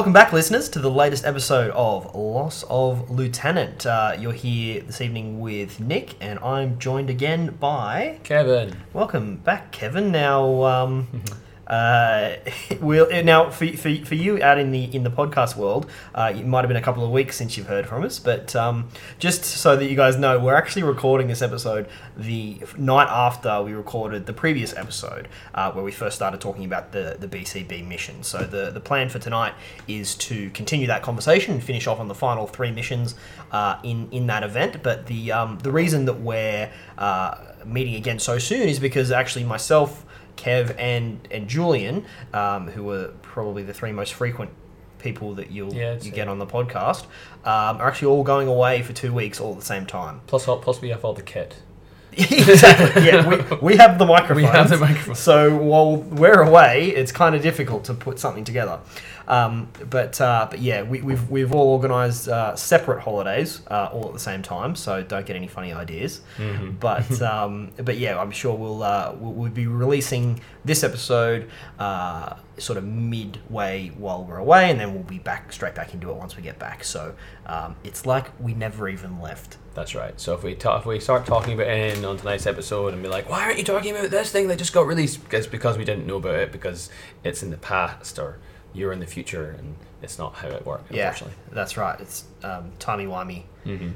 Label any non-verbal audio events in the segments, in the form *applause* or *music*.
Welcome back, listeners, to the latest episode of Loss of Lieutenant. Uh, you're here this evening with Nick, and I'm joined again by. Kevin. Welcome back, Kevin. Now, um, *laughs* uh, *laughs* we'll now for, for, for you out in the in the podcast world, uh, it might have been a couple of weeks since you've heard from us, but um, just so that you guys know, we're actually recording this episode the night after we recorded the previous episode, uh, where we first started talking about the the BCB mission. So the the plan for tonight is to continue that conversation and finish off on the final three missions uh, in in that event. But the um, the reason that we're uh, meeting again so soon is because actually myself. Kev and and Julian, um, who are probably the three most frequent people that you'll Yeah, you get on the podcast, um, are actually all going away for two weeks all at the same time. Plus, plus we have all the kit. *laughs* exactly. Yeah, we, we have the microphones. *laughs* We have the microphones. So while we're away, it's kind of difficult to put something together. Um, but uh, but yeah, we, we've we've all organised uh, separate holidays uh, all at the same time. So don't get any funny ideas. Mm-hmm. But *laughs* um, but yeah, I'm sure we'll, uh, we'll we'll be releasing this episode uh, sort of midway while we're away, and then we'll be back straight back into it once we get back. So um, it's like we never even left. That's right. So if we ta- if we start talking about it on tonight's episode and be like, why aren't you talking about this thing that just got released? It's because we didn't know about it because it's in the past or you're in the future and it's not how it works. Yeah, that's right. It's um, timey wimey Mm-hmm.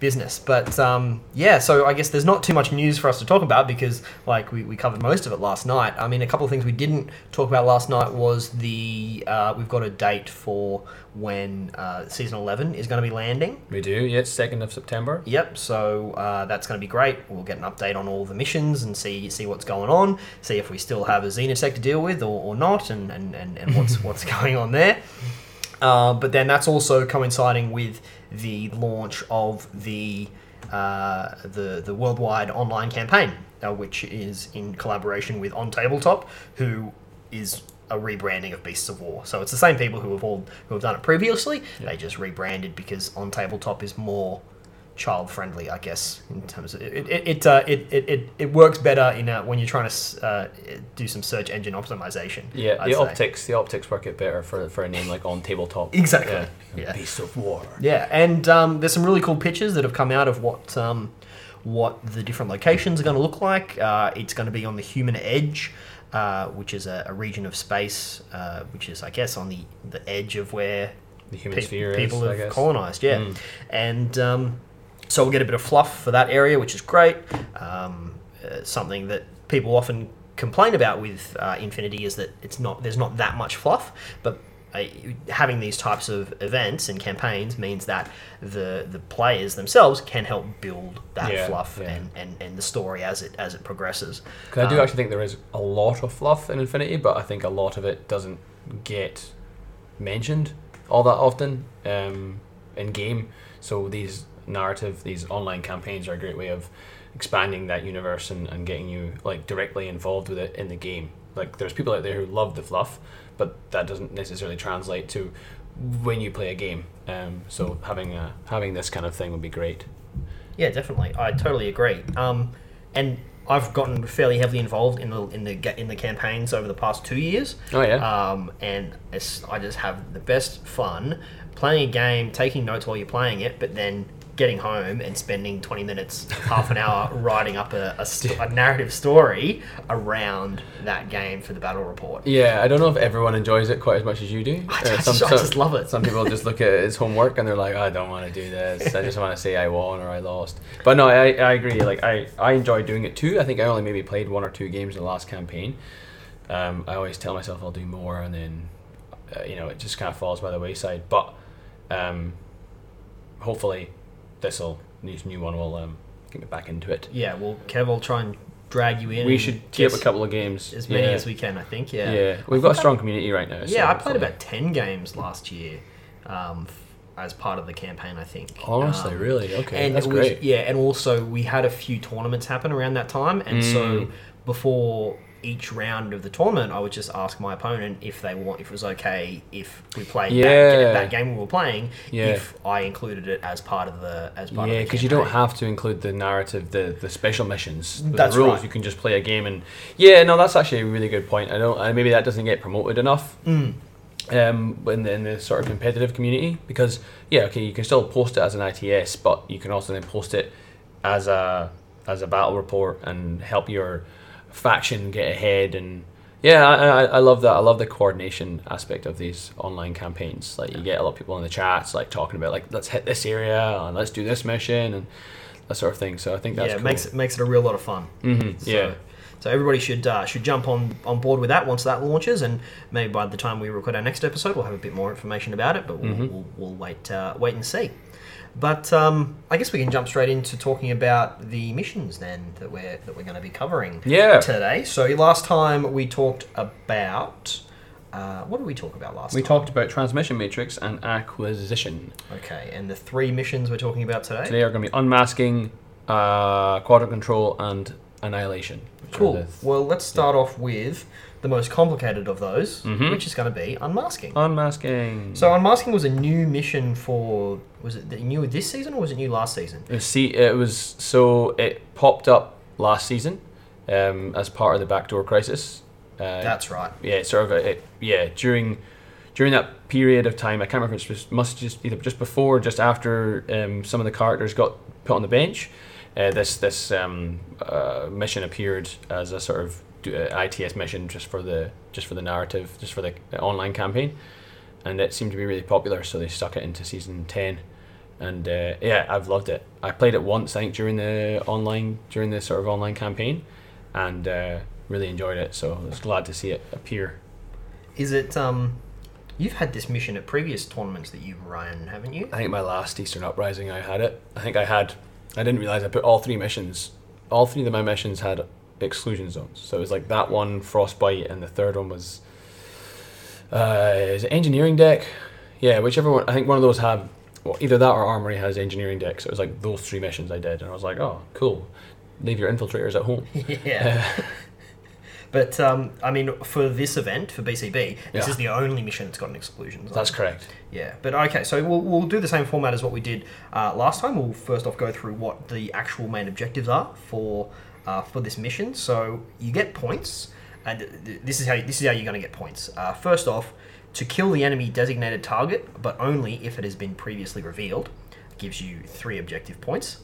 Business. But um, yeah, so I guess there's not too much news for us to talk about because, like, we, we covered most of it last night. I mean, a couple of things we didn't talk about last night was the uh, we've got a date for when uh, season 11 is going to be landing. We do. Yeah, it's second of September. Yep, so uh, that's going to be great. We'll get an update on all the missions and see see what's going on, see if we still have a Xenotech to deal with or, or not, and, and, and, and what's *laughs* what's going on there. Uh, but then that's also coinciding with the launch of the uh, the the worldwide online campaign, uh, which is in collaboration with On Tabletop, who is a rebranding of Beasts of War. So it's the same people who have all who have done it previously. They just rebranded because On Tabletop is more child friendly, I guess, in terms of it. It it, uh, it, it, it, it works better in uh, when you're trying to uh, do some search engine optimization. Yeah, I'd the say. optics the optics work it better for for a name like on tabletop. Exactly. Yeah. Yeah. Beast of War. Yeah, and um, there's some really cool pictures that have come out of what um, what the different locations are going to look like. Uh, it's going to be on the Human Edge, uh, which is a, a region of space, uh, which is, I guess, on the, the edge of where The human pe- sphere people is, have colonized. Yeah, Mm. and um, so we'll get a bit of fluff for that area, which is great. Um, uh, something that people often complain about with uh, Infinity is that it's not there's not that much fluff, but uh, having these types of events and campaigns means that the the players themselves can help build that Yeah, fluff yeah. And, and, and the story as it as it progresses. 'Cause I do Um, actually think there is a lot of fluff in Infinity, but I think a lot of it doesn't get mentioned all that often um, in game. So these narrative, these online campaigns are a great way of expanding that universe and, and getting you like directly involved with it in the game. Like there's people out there who love the fluff, but that doesn't necessarily translate to when you play a game. Um, so having a, having this kind of thing would be great. Yeah, definitely. I totally agree. Um, and I've gotten fairly heavily involved in the in the in the campaigns over the past two years. Oh yeah. Um, and it's, I just have the best fun playing a game, taking notes while you're playing it, but then getting home and spending 20 minutes, half an hour *laughs* writing up a, a, a narrative story around that game for the battle report. Yeah, I don't know if everyone enjoys it quite as much as you do. I Uh, just- I just love it. Some people just look at it as homework and they're like, I don't want to do this. I just want to say I won or I lost. But no, I, I agree. Like I, I enjoy doing it too. I think I only maybe played one or two games in the last campaign. Um, I always tell myself I'll do more, and then uh, you know it just kind of falls by the wayside. But um, hopefully, this will this new one will um, get me back into it. Yeah, well, Kev will try and drag you in. We should get a couple of games. as many yeah. as we can, I think. Yeah, Yeah. we've got a strong community right now. so Yeah, I played about 10 games last year um, as part of the campaign, I think. Honestly, Um, really? Okay, and that's was- great. Yeah, and also we had a few tournaments happen around that time, and so Mm. before each round of the tournament, I would just ask my opponent if they want, if it was okay if we played Yeah. that, that game we were playing, Yeah. if I included it as part of the as part Yeah, of the because you don't have to include the narrative, the the special missions, the That's rules. right. You can just play a game and yeah, no, that's actually a really good point. I don't, maybe that doesn't get promoted enough. Mm. um, in the, in the sort of competitive community because yeah, okay, you can still post it as an ITS, but you can also then post it as a as a battle report and help your faction get ahead and yeah, I, I, I love that. I love the coordination aspect of these online campaigns. Like you get a lot of people in the chats like talking about like let's hit this area and let's do this mission and that sort of thing. So I think that's yeah, it cool. makes it makes it a real lot of fun. hmm So, yeah. So everybody should uh, should jump on on board with that once that launches, and maybe by the time we record our next episode, we'll have a bit more information about it. But we'll, Mhm. we'll, we'll wait uh, wait and see. But um, I guess we can jump straight into talking about the missions then that we're that we're going to be covering Yeah. today. So last time we talked about uh, what did we talk about last We time? talked about transmission matrix and acquisition. Okay, and the three missions we're talking about today. Today are going to be unmasking, uh, quadrant control, and annihilation. Cool. th- Well, let's start off with the most complicated of those, Mhm. which is going to be unmasking. unmasking. So unmasking was a new mission for was it new this season or was it new last season? Uh, See, it was so it popped up last season um, as part of the backdoor crisis. Uh, That's right. yeah, it's sort of. It, yeah, during during that period of time, I can't remember if it was must just either just before, or just after um, some of the characters got put on the bench. Uh, this this um, uh, mission appeared as a sort of do- uh, ITS mission just for the just for the narrative, just for the, the online campaign, and it seemed to be really popular, so they stuck it into season ten. And uh, yeah, I've loved it. I played it once, I think, during the online during the sort of online campaign, and uh, really enjoyed it. So I was glad to see it appear Is it um you've had this mission at previous tournaments that you've run, haven't you? I think my last Eastern Uprising, I had it. I think I had. I didn't realize I put all three missions. All three of my missions had exclusion zones. So it was like that one, Frostbite, and the third one was. Uh, is it engineering deck? Yeah, whichever one. I think one of those had. Well, either that or Armory has engineering deck. So it was like those three missions I did, and I was like, oh, cool. Leave your infiltrators at home. *laughs* yeah. *laughs* but um, I mean, for this event for BCB, this Yeah. is the only mission that's got an exclusion. zone. That's correct. Yeah, but okay, so we'll, we'll do the same format as what we did uh, last time. We'll first off go through what the actual main objectives are for uh, for this mission. So you get points, and th- th- this is how this is how you're going to get points. Uh, first off, to kill the enemy designated target, but only if it has been previously revealed, gives you three objective points.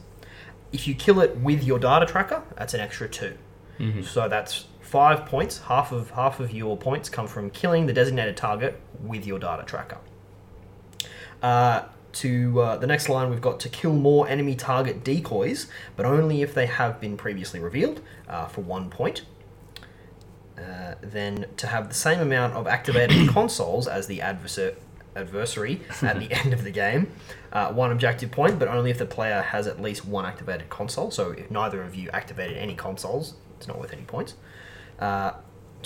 If you kill it with your data tracker, that's an extra 2 Mm-hmm. So that's five points. Half of half of your points come from killing the designated target with your data tracker. Uh, to uh, the next line, we've got to kill more enemy target decoys, but only if they have been previously revealed uh, for one point. Uh, then to have the same amount of activated *coughs* consoles as the adversar- adversary at the end of the game, uh, one objective point, but only if the player has at least one activated console. So if neither of you activated any consoles, it's not worth any points.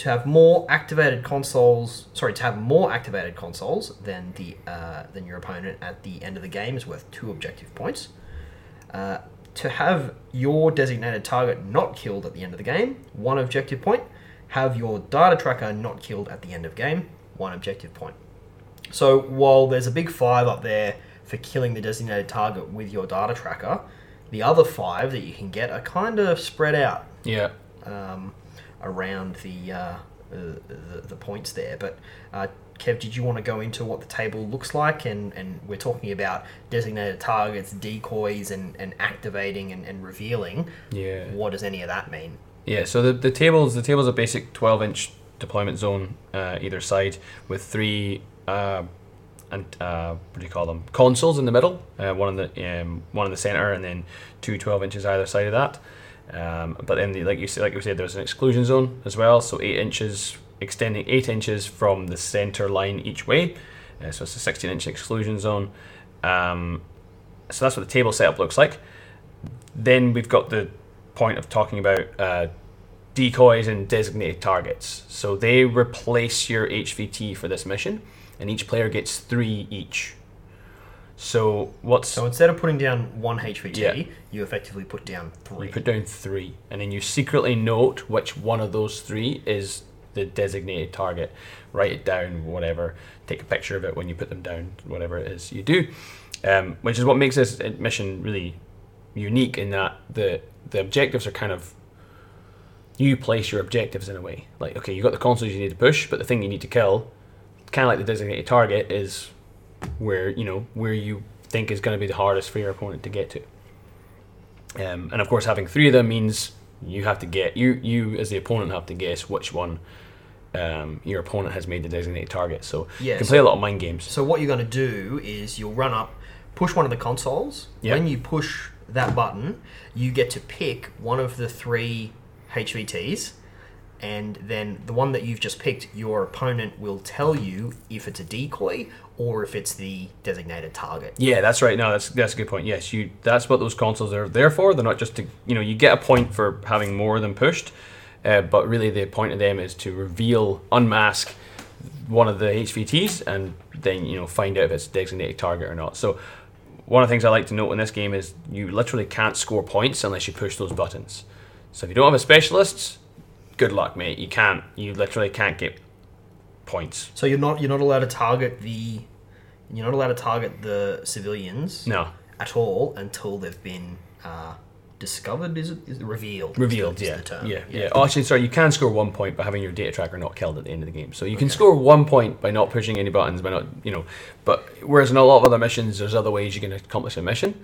To have more activated consoles, sorry, to have more activated consoles than the uh, than your opponent at the end of the game is worth two objective points. Uh, to have your designated target not killed at the end of the game, one objective point. Have your data tracker not killed at the end of game, one objective point. So while there's a big five up there for killing the designated target with your data tracker, the other five that you can get are kind of spread out Yeah. um, around the, uh, uh, the the points there. But uh, Kev, did you want to go into what the table looks like? And, and we're talking about designated targets, decoys, and, and activating and, and revealing. Yeah. What does any of that mean? Yeah, so the, the tables the tables a basic twelve inch deployment zone uh, either side with three uh, and uh, what do you call them consoles in the middle, uh, one in the um, one in the center, and then two 12 inches either side of that. Um, but then, the, like you said, like you said, there's an exclusion zone as well, so eight inches extending eight inches from the center line each way. Uh, so it's a 16 inch exclusion zone. Um, so that's what the table setup looks like. Then we've got the point of talking about uh, decoys and designated targets. So they replace your HVT for this mission, and each player gets three each. So what's So instead of putting down one HVT, Yeah. you effectively put down three. you put down three, and then you secretly note which one of those three is the designated target. Write it down, whatever. Take a picture of it when you put them down, whatever it is you do. Um, which is what makes this mission really unique in that the the objectives are kind of you place your objectives in a way. Like, okay, you got the consoles you need to push, but the thing you need to kill, kind of like the designated target is where you know where you think is going to be the hardest for your opponent to get to. Um, and of course, having three of them means you have to get you you as the opponent have to guess which one um, your opponent has made the designated target. So Yeah, you can so- play a lot of mind games. So what you're going to do is you'll run up, push one of the consoles. Yep. When you push that button, you get to pick one of the three HVTs, and then the one that you've just picked, your opponent will tell you if it's a decoy or if it's the designated target. Yeah, that's right. No, that's that's a good point. Yes, you. That's what those consoles are there for. They're not just to you know you get a point for having more than pushed, uh, but really the point of them is to reveal, unmask one of the HVTs, and then you know find out if it's a designated target or not. So one of the things I like to note in this game is you literally can't score points unless you push those buttons. So if you don't have a specialist, good luck, mate. You can't. You literally can't get points. So you're not you're not allowed to target the you're not allowed to target the civilians No. at all until they've been uh, discovered. Is it, is it revealed? Revealed, is yeah. the term. yeah, yeah. Oh, actually, sorry, you can score one point by having your data tracker not killed at the end of the game. So you can score one point by not pushing any buttons, by not, you know. But whereas in a lot of other missions, there's other ways you can accomplish a mission.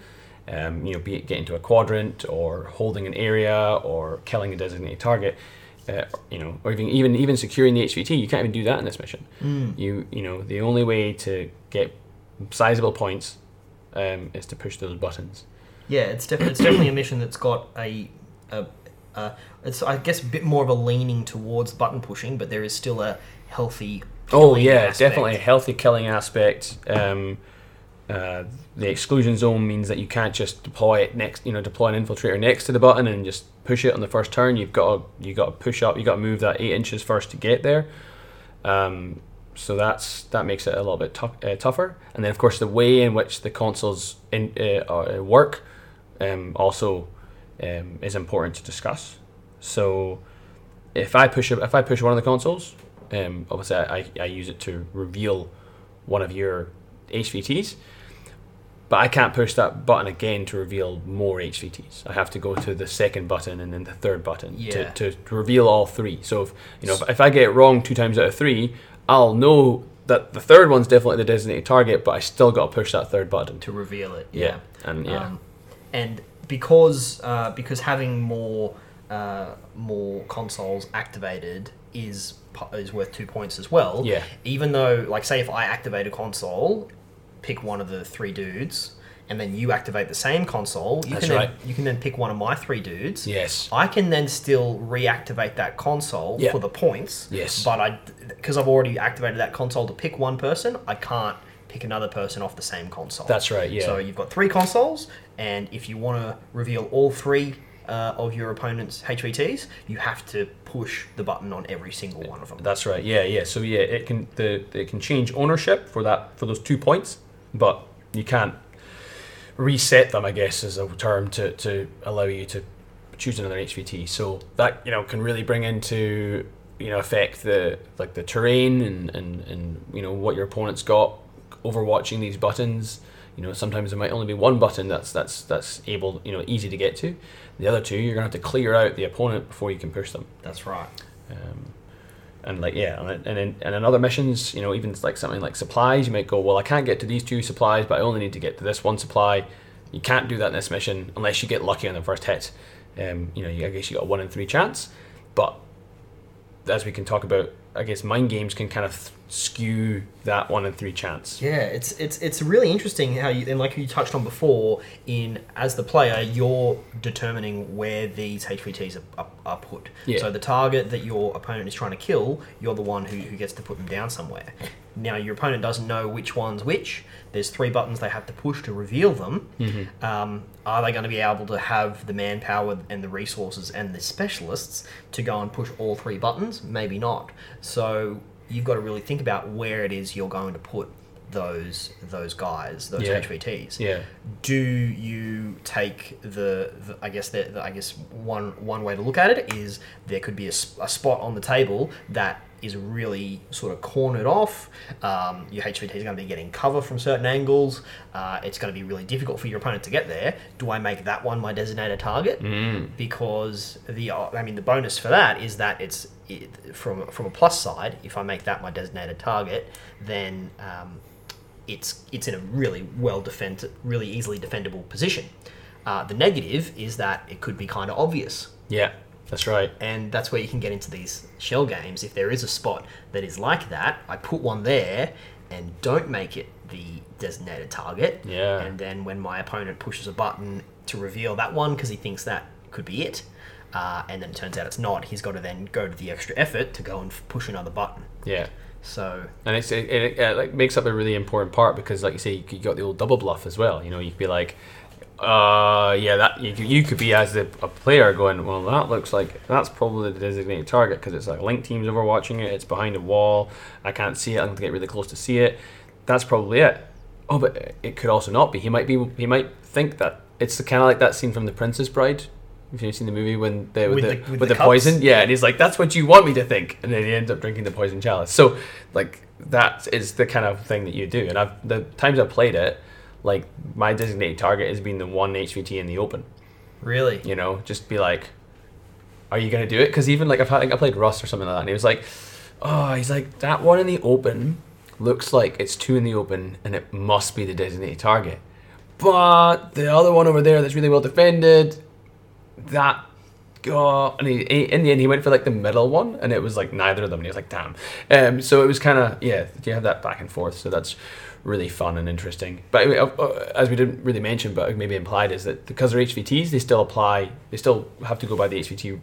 Um, you know, be it getting to a quadrant or holding an area or killing a designated target. Uh, you know, or even even even securing the HVT, you can't even do that in this mission. You you know, the only way to get sizable points um, is to push those buttons. Yeah, it's definitely it's definitely a mission that's got a, a, a it's I guess a bit more of a leaning towards button pushing, but there is still a healthy. Oh yeah, aspect. definitely a healthy killing aspect. Um, uh, the exclusion zone means that you can't just deploy it next, you know, deploy an infiltrator next to the button and just push it on the first turn. You've got to you got to push up. You got to move that eight inches first to get there. Um, so that's that makes it a little bit tou- uh, tougher. And then of course the way in which the consoles in, uh, uh, work um, also um, is important to discuss. So if I push if I push one of the consoles, um, obviously I, I, I use it to reveal one of your HVTs, but I can't push that button again to reveal more HVTs. I have to go to the second button and then the third button Yeah. to, to reveal all three. So if you know if, if I get it wrong two times out of three, I'll know that the third one's definitely the designated target, but I still got to push that third button. to reveal it. Yeah, Yeah, and yeah, Um, and because uh, because having more uh, more consoles activated is is worth two points as well. Yeah. Even though, like, say if I activate a console, pick one of the three dudes, and then you activate the same console, you That's can right. then, you can then pick one of my three dudes. yes, I can then still reactivate that console Yeah. for the points. Yes. But I, because I've already activated that console to pick one person, I can't pick another person off the same console. that's right. Yeah, So you've got three consoles, and if you want to reveal all three uh, of your opponent's HVTs, you have to push the button on every single one of them. That's right. Yeah, yeah. So yeah, it can the it can change ownership for that for those two points, but you can't reset them. I guess is a term to to allow you to choose another HVT. So that you know can really bring into you know affect the like the terrain and and and you know what your opponent's got overwatching these buttons. You know, sometimes there might only be one button that's that's that's able, you know, easy to get to. The other two, you're gonna have to clear out the opponent before you can push them. That's right. Um, and like yeah, and and in, and in other missions, you know, even like something like supplies, you might go, well, I can't get to these two supplies, but I only need to get to this one supply. You can't do that in this mission unless you get lucky on the first hit. Um, you know, you, I guess you got a one in three chance, but as we can talk about, I guess mind games can kind of skew that one in three chance. Yeah, it's it's it's really interesting how you and like you touched on before. In as the player, you're determining where these HVTs are, are, are put. Yeah. So the target that your opponent is trying to kill, you're the one who, who gets to put them down somewhere. Now your opponent doesn't know which one's which. There's three buttons they have to push to reveal them. Um, are they going to be able to have the manpower and the resources and the specialists to go and push all three buttons? Maybe not. So you've got to really think about where it is you're going to put those those guys, those Yeah. HVTs. Yeah. Do you take the, the I guess the, the I guess one one way to look at it is there could be a spot on the table that is really sort of cornered off. Um, your HVT is going to be getting cover from certain angles. Uh, it's going to be really difficult for your opponent to get there. Do I make that one my designated target? Mm. Because the I mean the bonus for that is that it's it, from from a plus side. If I make that my designated target, then um, it's it's in a really well defend, really easily defendable position. Uh, the negative is that it could be kind of obvious Yeah, that's right. and that's where you can get into these shell games. If there is a spot that is like that, I put one there and don't make it the designated target. Yeah. And then when my opponent pushes a button to reveal that one because he thinks that could be it, uh, and then it turns out it's not, he's got to then go to the extra effort to go and f- push another button. Yeah. So And it's, it, it, it like makes up a really important part because, like you say, you got the old double bluff as well. You know, you could be like, uh, yeah, that you, could- you could be as the, a player going, well, that looks like that's probably the designated target because it's like link teams overwatching it. It's behind a wall. I can't see it. I'm gonna get really close to see it. That's probably it. Oh, but it could also not be. He might be. He might think that it's kind of like that scene from The Princess Bride. If you've seen the movie when they with, With the, the- with, with the, the poison, yeah, and he's like, "That's what you want me to think," and then he ends up drinking the poison chalice. So, like, that is the kind of thing that you do. And I've the times I've played it, like my designated target has been the one HVT in the open. really, You know, just be like, "Are you gonna do it?" Because even like I've had, like, I played Rust or something like that, and he was like, "Oh, he's like that one in the open looks like it's two in the open, and it must be the designated target." But the other one over there that's really well defended, that oh, and he, he- in the end he went for like the middle one, and it was like neither of them. And he was like, "Damn." Um, so it was kind of yeah, you have that back and forth. So that's really fun and interesting. But uh, as we didn't really mention, but maybe implied is that because they're HVTs, they still apply. They still have to go by the HVT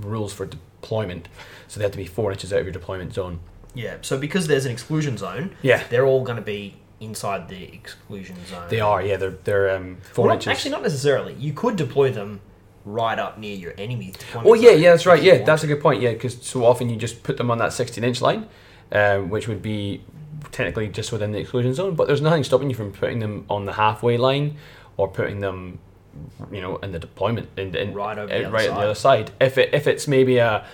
rules for deployment. So they have to be four inches out of your deployment zone. yeah. So because there's an exclusion zone, Yeah. they're all going to be inside the exclusion zone. They are, yeah. They're they're um, four Well, inches. Actually, not necessarily. You could deploy them right up near your enemy. Oh yeah, yeah, that's right. Yeah, that's to. a good point. Yeah, because so often you just put them on that 16 inch line, um, which would be technically just within the exclusion zone. But there's nothing stopping you from putting them on the halfway line, or putting them, you know, in the deployment in, in Right over uh, the right at the other side. If it if it's maybe a,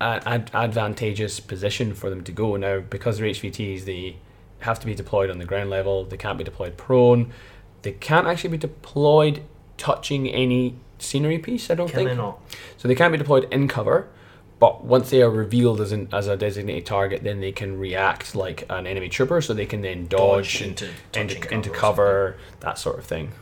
a ad- advantageous position for them to go now because they're HVTs, they have to be deployed on the ground level. They can't be deployed prone. They can't actually be deployed touching any scenery piece. I don't Can think. they not? So they can't be deployed in cover, but once they are revealed as an as a designated target, then they can react like an enemy trooper. So they can then dodge, Dodge into into touching into cover cover, that sort of thing.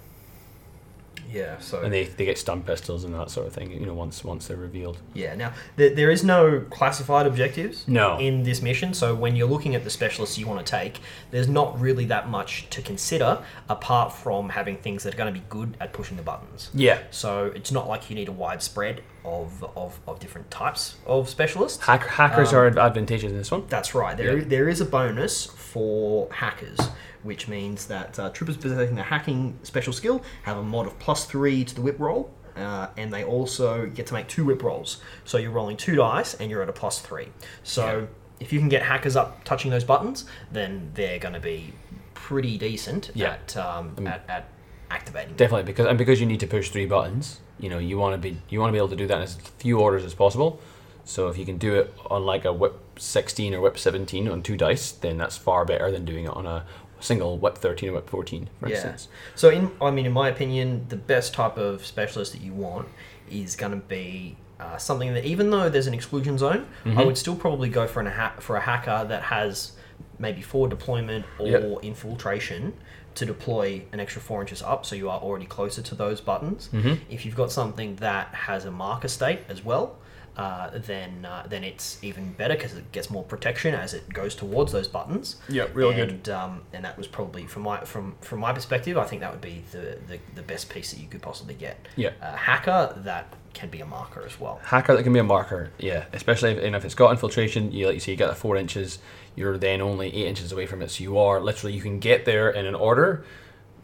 Yeah. So And they, they get stun pistols and that sort of thing. You know, once once they're revealed. Yeah, now there, there is no classified objectives No. in this mission, so when you're looking at the specialists you want to take, there's not really that much to consider apart from having things that are going to be good at pushing the buttons. Yeah. So it's not like you need a wide spread of, of, of different types of specialists. Hack, hackers Um, are advantageous in this one. That's right. There, Yeah. there is a bonus for hackers, which means that uh, troopers possessing the hacking special skill have a mod of plus three to the WIP roll, uh, and they also get to make two WIP rolls. So you're rolling two dice, and you're at a plus three. So Yeah. if you can get hackers up touching those buttons, then they're going to be pretty decent Yeah. at, um, Mm. at at activating. Definitely because and because you need to push three buttons, you know, you want to be you want to be able to do that in as few orders as possible. So if you can do it on like a WIP 16 or WIP 17 on two dice, then that's far better than doing it on a single WIP 13 or WIP 14, for Yeah. instance. So, in I mean, in my opinion, the best type of specialist that you want is going to be uh, something that, even though there's an exclusion zone, I Mhm. would still probably go for an ha- for a hacker that has maybe forward deployment or Yep. infiltration to deploy an extra four inches up, so you are already closer to those buttons. Mhm. If you've got something that has a marker state as well. Uh, then, uh, then it's even better because it gets more protection as it goes towards those buttons Yeah, real good. and, Um, and that was probably from my from from my perspective. I think that would be the, the, the best piece that you could possibly get. Yeah. A hacker that can be a marker as well. Hacker that can be a marker, yeah. Especially if, and if it's got infiltration, you like you say you get the four inches, you're then only eight inches away from it, so you are literally you can get there in an order,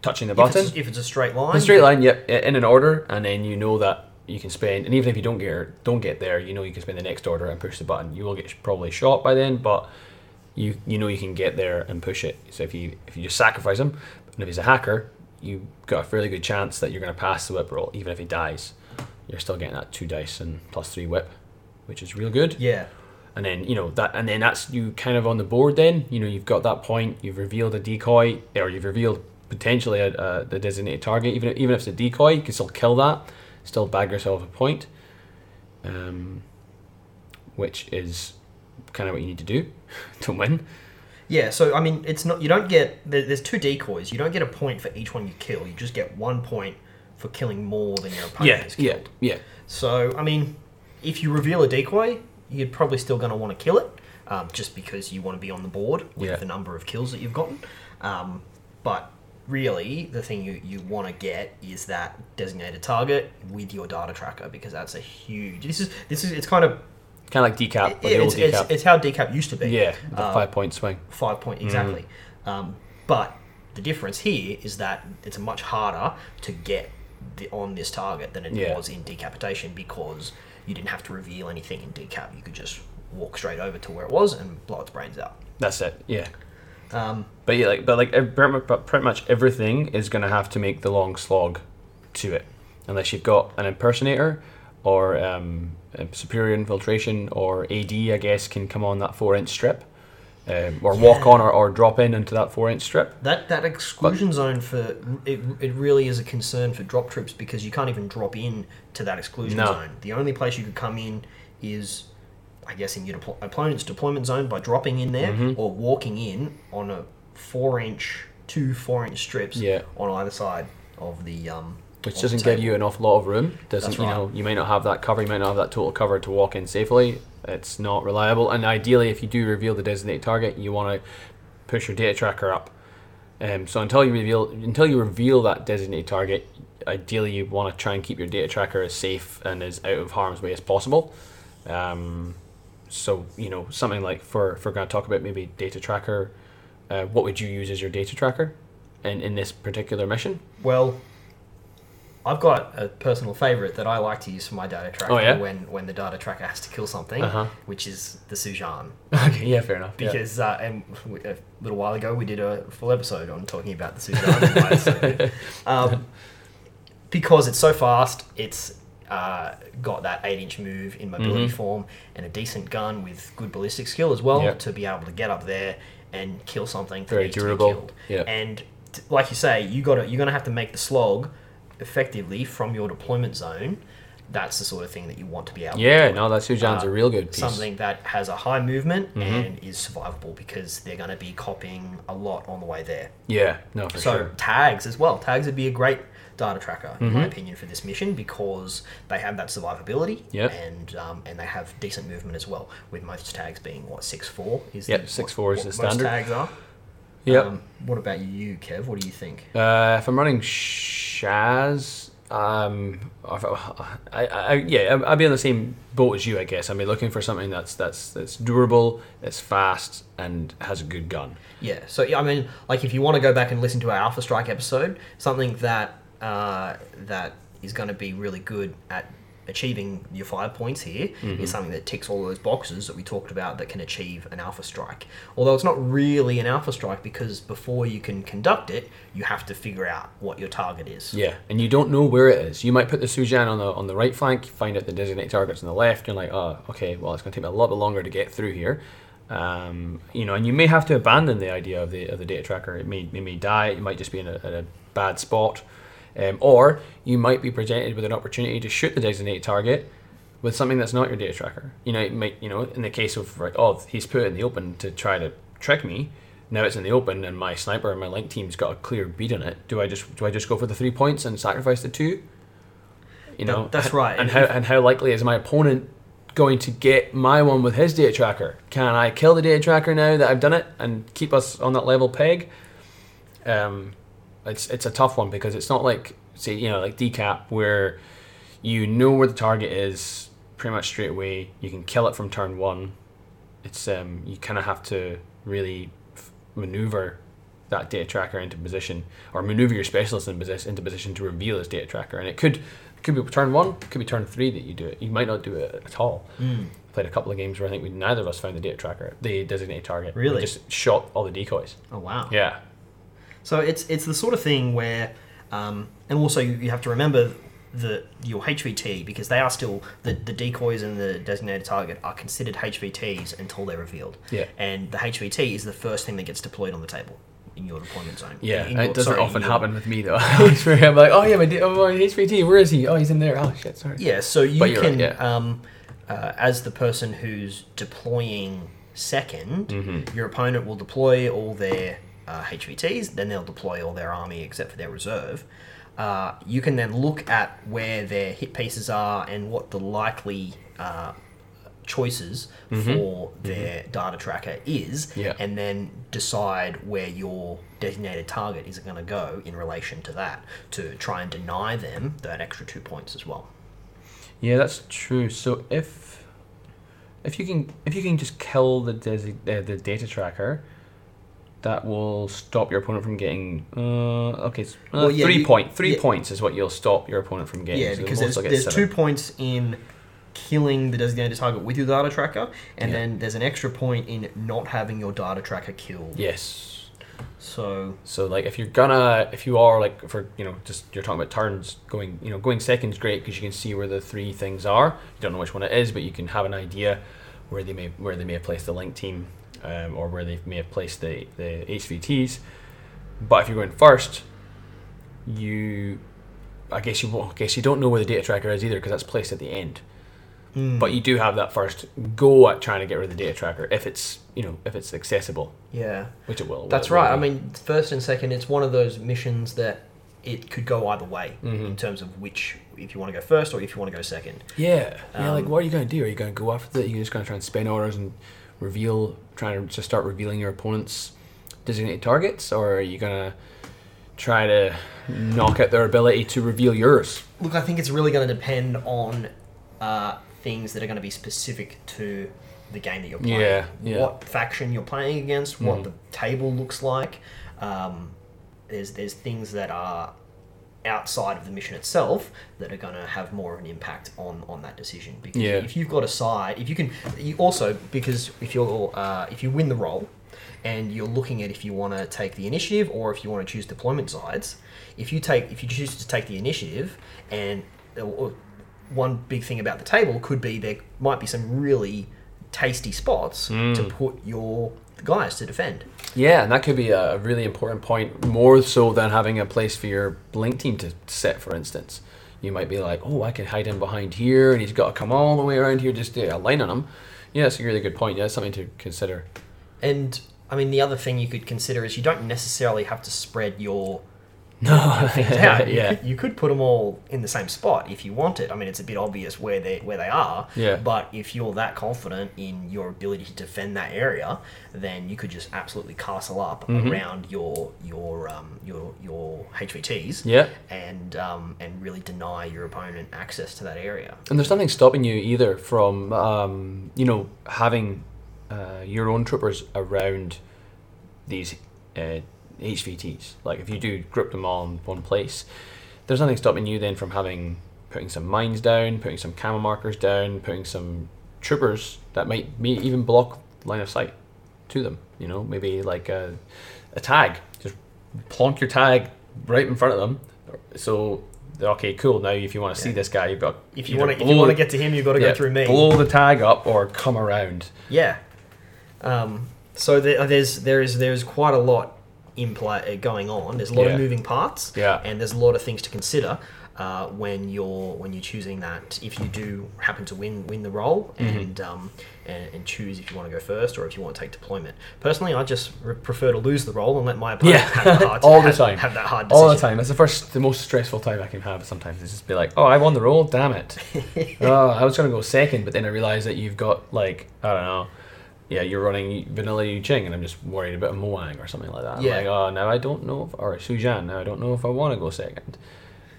touching the If button. it's, if it's a straight line, A straight line, yep, in an order, and then you know that you can spend, and even if you don't get don't get there, you know you can spend the next order and push the button. You will get probably shot by then, but you you know you can get there and push it. So if you if you just sacrifice him, and if he's a hacker, you got a fairly good chance that you're going to pass the WIP roll, even if he dies. You're still getting that two dice and plus three WIP, which is real good. Yeah. and then you know that, and then that's you kind of on the board. Then you know you've got that point. You've revealed a decoy, or you've revealed potentially a, a, the designated target. Even even if it's a decoy, you can still kill that, still bag yourself a point. Um, which is kind of what you need to do *laughs* to win. Yeah, so I mean, it's not you don't get there's two decoys. You don't get a point for each one you kill. You just get one point for killing more than your opponent Yeah, has yeah, killed. yeah. So I mean, if you reveal a decoy, you're probably still going to want to kill it, um, just because you want to be on the board with Yeah. the number of kills that you've gotten. Um, but really, the thing you, you want to get is that designated target with your data tracker because that's a huge. This is this is it's kind of Kind of like decap, like the old it's, it's, how decap used to be. yeah, the Uh, five point swing. five point exactly. Um, but the difference here is that it's much harder to get the, on this target than it Yeah. was in decapitation because you didn't have to reveal anything in decap. You could just walk straight over to where it was and blow its brains out. That's it. Yeah. Um, But yeah, like, but like pretty much, but everything is going to have to make the long slog to it, unless you've got an impersonator or um, superior infiltration or AD, I guess, can come on that four inch strip, um, or walk on or, or drop in into that four inch strip. that that exclusion zone for it, it really is a concern for drop troops because you can't even drop in to that exclusion No. zone. The only place you could come in is, I guess, in your opponent's deployment zone by dropping in there Mm-hmm. or walking in on a four-inch, two four-inch strips Yeah. on either side of the um. Which doesn't the give you an awful lot of room. Doesn't That's you right. know you might not have that cover. You might not have that total cover to walk in safely. It's not reliable. And ideally, if you do reveal the designated target, you want to push your data tracker up. Um, so until you reveal until you reveal that designated target, ideally you want to try and keep your data tracker as safe and as out of harm's way as possible. Um, so you know something like for if we're going to talk about maybe data tracker, uh, what would you use as your data tracker in in this particular mission? Well, I've got a personal favorite that I like to use for my data tracker Oh, yeah? when when the data tracker has to kill something, Uh-huh. which is the Su-Jian. *laughs* Okay, yeah, fair enough. yeah. because uh, and we- a little while ago we did a full episode on talking about the so. *laughs* Um, because it's so fast, it's uh, got that eight-inch move in mobility Mhm. form and a decent gun with good ballistic skill as well Yep. to be able to get up there and kill something that Very needs durable. to be killed. Yeah. And t- like you say, you got to you're gonna have to make the slog effectively from your deployment zone. That's the sort of thing that you want to be able. to Yeah, no, that Su-Jian's Uh, a real good piece. Something that has a high movement Mhm. and is survivable because they're going to be copying a lot on the way there. Yeah, no, for so sure. tags as well. Tags would be a great data tracker in my Mhm. opinion for this mission because they have that survivability Yep. and um, and they have decent movement as well. With most tags being what six four is Yep, the, 6'4" what- is the standard. Most tags are. Yep. Um, what about you, Kev? What do you think? Uh, if I'm running Shaz, um, I, I, I yeah, I'd be on the same boat as you, I guess. I'd be looking for something that's that's that's durable, that's fast, and has a good gun. Yeah, so yeah, I mean, like if you want to go back and listen to our Alpha Strike episode, something that uh, that is going to be really good at achieving your five points here is Mm-hmm. something that ticks all those boxes that we talked about that can achieve an Alpha Strike. Although it's not really an Alpha Strike because before you can conduct it, you have to figure out what your target is. Yeah, and you don't know where it is. You might put the Su-Jian on the on the right flank, find out the designated target's on the left. You're like, oh, okay, well, it's going to take me a lot bit longer to get through here. Um, you know, and you may have to abandon the idea of the of the data tracker. It may it may die. It might just be in a, in a bad spot, um, or you might be presented with an opportunity to shoot the designated target with something that's not your data tracker. You know, it might you know in the case of like, oh, he's put it in the open to try to trick me. Now it's in the open, and my sniper and my link team's got a clear beat on it. Do I just do I just go for the three points and sacrifice the two? You know, That- that's right. And how and how likely is my opponent going to get my one with his data tracker? Can I kill the data tracker now that I've done it and keep us on that level peg? Um, it's it's a tough one because it's not like say you know like decap where you know where the target is pretty much straight away. You can kill it from turn one. It's um you kind of have to really f- maneuver that data tracker into position or maneuver your specialist in posi- into position to reveal his data tracker and it could it could be turn one it could be turn three that you do it you might not do it at all Mm. played a couple of games where I think we neither of us found the data tracker the designated target We Really? just shot all the decoys Oh wow. yeah So it's it's the sort of thing where, um, and also you, you have to remember the your HVT because they are still the, the decoys and the designated target are considered HVTs until they're revealed. Yeah. And the HVT is the first thing that gets deployed on the table in your deployment zone. Yeah, In it doesn't sorry, often your- happen with me though. *laughs* I'm like, oh yeah, my, D- oh, my HVT, where is he? Oh, he's in there. Oh shit, sorry. Yeah, so you can, right, yeah. um, uh, as the person who's deploying 2nd Mm-hmm. your opponent will deploy all their uh, HVTs, then they'll deploy all their army except for their reserve. Uh, you can then look at where their hit pieces are and what the likely uh, choices for their data tracker is, Mm-hmm. Yeah. and then decide where your designated target is going to go in relation to that to try and deny them that extra two points as well. Yeah, that's true. So if if you can if you can just kill the desi- uh, the data tracker, that will stop your opponent from getting. Uh, okay, uh, Well, yeah, three you- point three yeah. points is what you'll stop your opponent from getting. Yeah, So because there's, there's two points in killing the designated target with your data tracker, and Yeah. then there's an extra point in not having your data tracker killed. Yes. So So like if you're gonna if you are like for you know just you're talking about turns going you know going second's great because you can see where the three things are. You don't know which one it is, but you can have an idea where they may where they may have placed the link team um, or where they may have placed the the HVTs. But if you're going first, you I guess you won't- I guess you don't know where the data tracker is either because that's placed at the end. Hmm. But you do have that first go at trying to get rid of the data tracker if it's you know if it's accessible, yeah, which it will. that's it will right. I mean, first and second, it's one of those missions that it could go either way Mhm. in terms of which if you want to go first or if you want to go second. Yeah. yeah, like Um, what are you going to do? Are you going to go after that? You're just going to try and spend orders and reveal, trying to start revealing your opponent's designated targets? Or are you going to try to knock out their ability to reveal yours? Look, I think it's really going to depend on uh, things that are going to be specific to the game that you're playing. Yeah, yeah. What faction you're playing against, what Mhm. the table looks like. Um, there's there's things that are outside of the mission itself that are going to have more of an impact on on that decision. Because Yeah. if you've got a side, if you can, you also because if you're uh, if you win the roll. And you're looking at if you want to take the initiative or if you want to choose deployment sides. If you take, if you choose to take the initiative, and or one big thing about the table could be there might be some really tasty spots to put your guys to defend. Yeah, and that could be a really important point, more so than having a place for your blink team to set, for instance. You might be like, oh, I can hide him behind here, and he's got to come all the way around here just to align on him. Yeah, that's a really good point. Yeah, that's something to consider. And I mean, the other thing you could consider is you don't necessarily have to spread your No, *laughs* things *laughs* out. You, yeah. could, you could put them all in the same spot if you wanted. I mean, it's a bit obvious where they where they are. Yeah. But if you're that confident in your ability to defend that area, then you could just absolutely castle up Mm-hmm. around your your um, your your HVTs. Yeah. And um, and really deny your opponent access to that area. And there's nothing stopping you either from, um, you know, having uh, your own troopers around these uh, HVTs. Like if you do group them all in one place, there's nothing stopping you then from having putting some mines down, putting some camo markers down, putting some troopers that might may even block line of sight to them. You know, maybe like a, a tag. Just plonk your tag right in front of them. So okay, cool. Now if you want to see this guy, you've got If you want to if you want to get to him, you've got to yeah, go through me. Blow the tag up or come around. Yeah. Um, so there, there's there is there's quite a lot in play uh, going on. There's a lot Yeah. of moving parts. Yeah. And there's a lot of things to consider uh, when you're when you're choosing that. If you do happen to win win the roll Mm-hmm. and um, and, and choose if you want to go first or if you want to take deployment. Personally, I just re- prefer to lose the roll and let my opponent Yeah. have, the hard, *laughs* All the have, time. have that hard decision. All the time. That's the first, the most stressful time I can have. Sometimes is just be like, oh, I won the roll, Damn it. *laughs* oh, I was gonna go second, but then I realized that you've got like I don't know. Yeah, you're running vanilla Yu Jing, and I'm just worried about a Moang or something like that. I'm Yeah. like, oh, now I don't know if, or Su-Jian, now I don't know if I want to go second.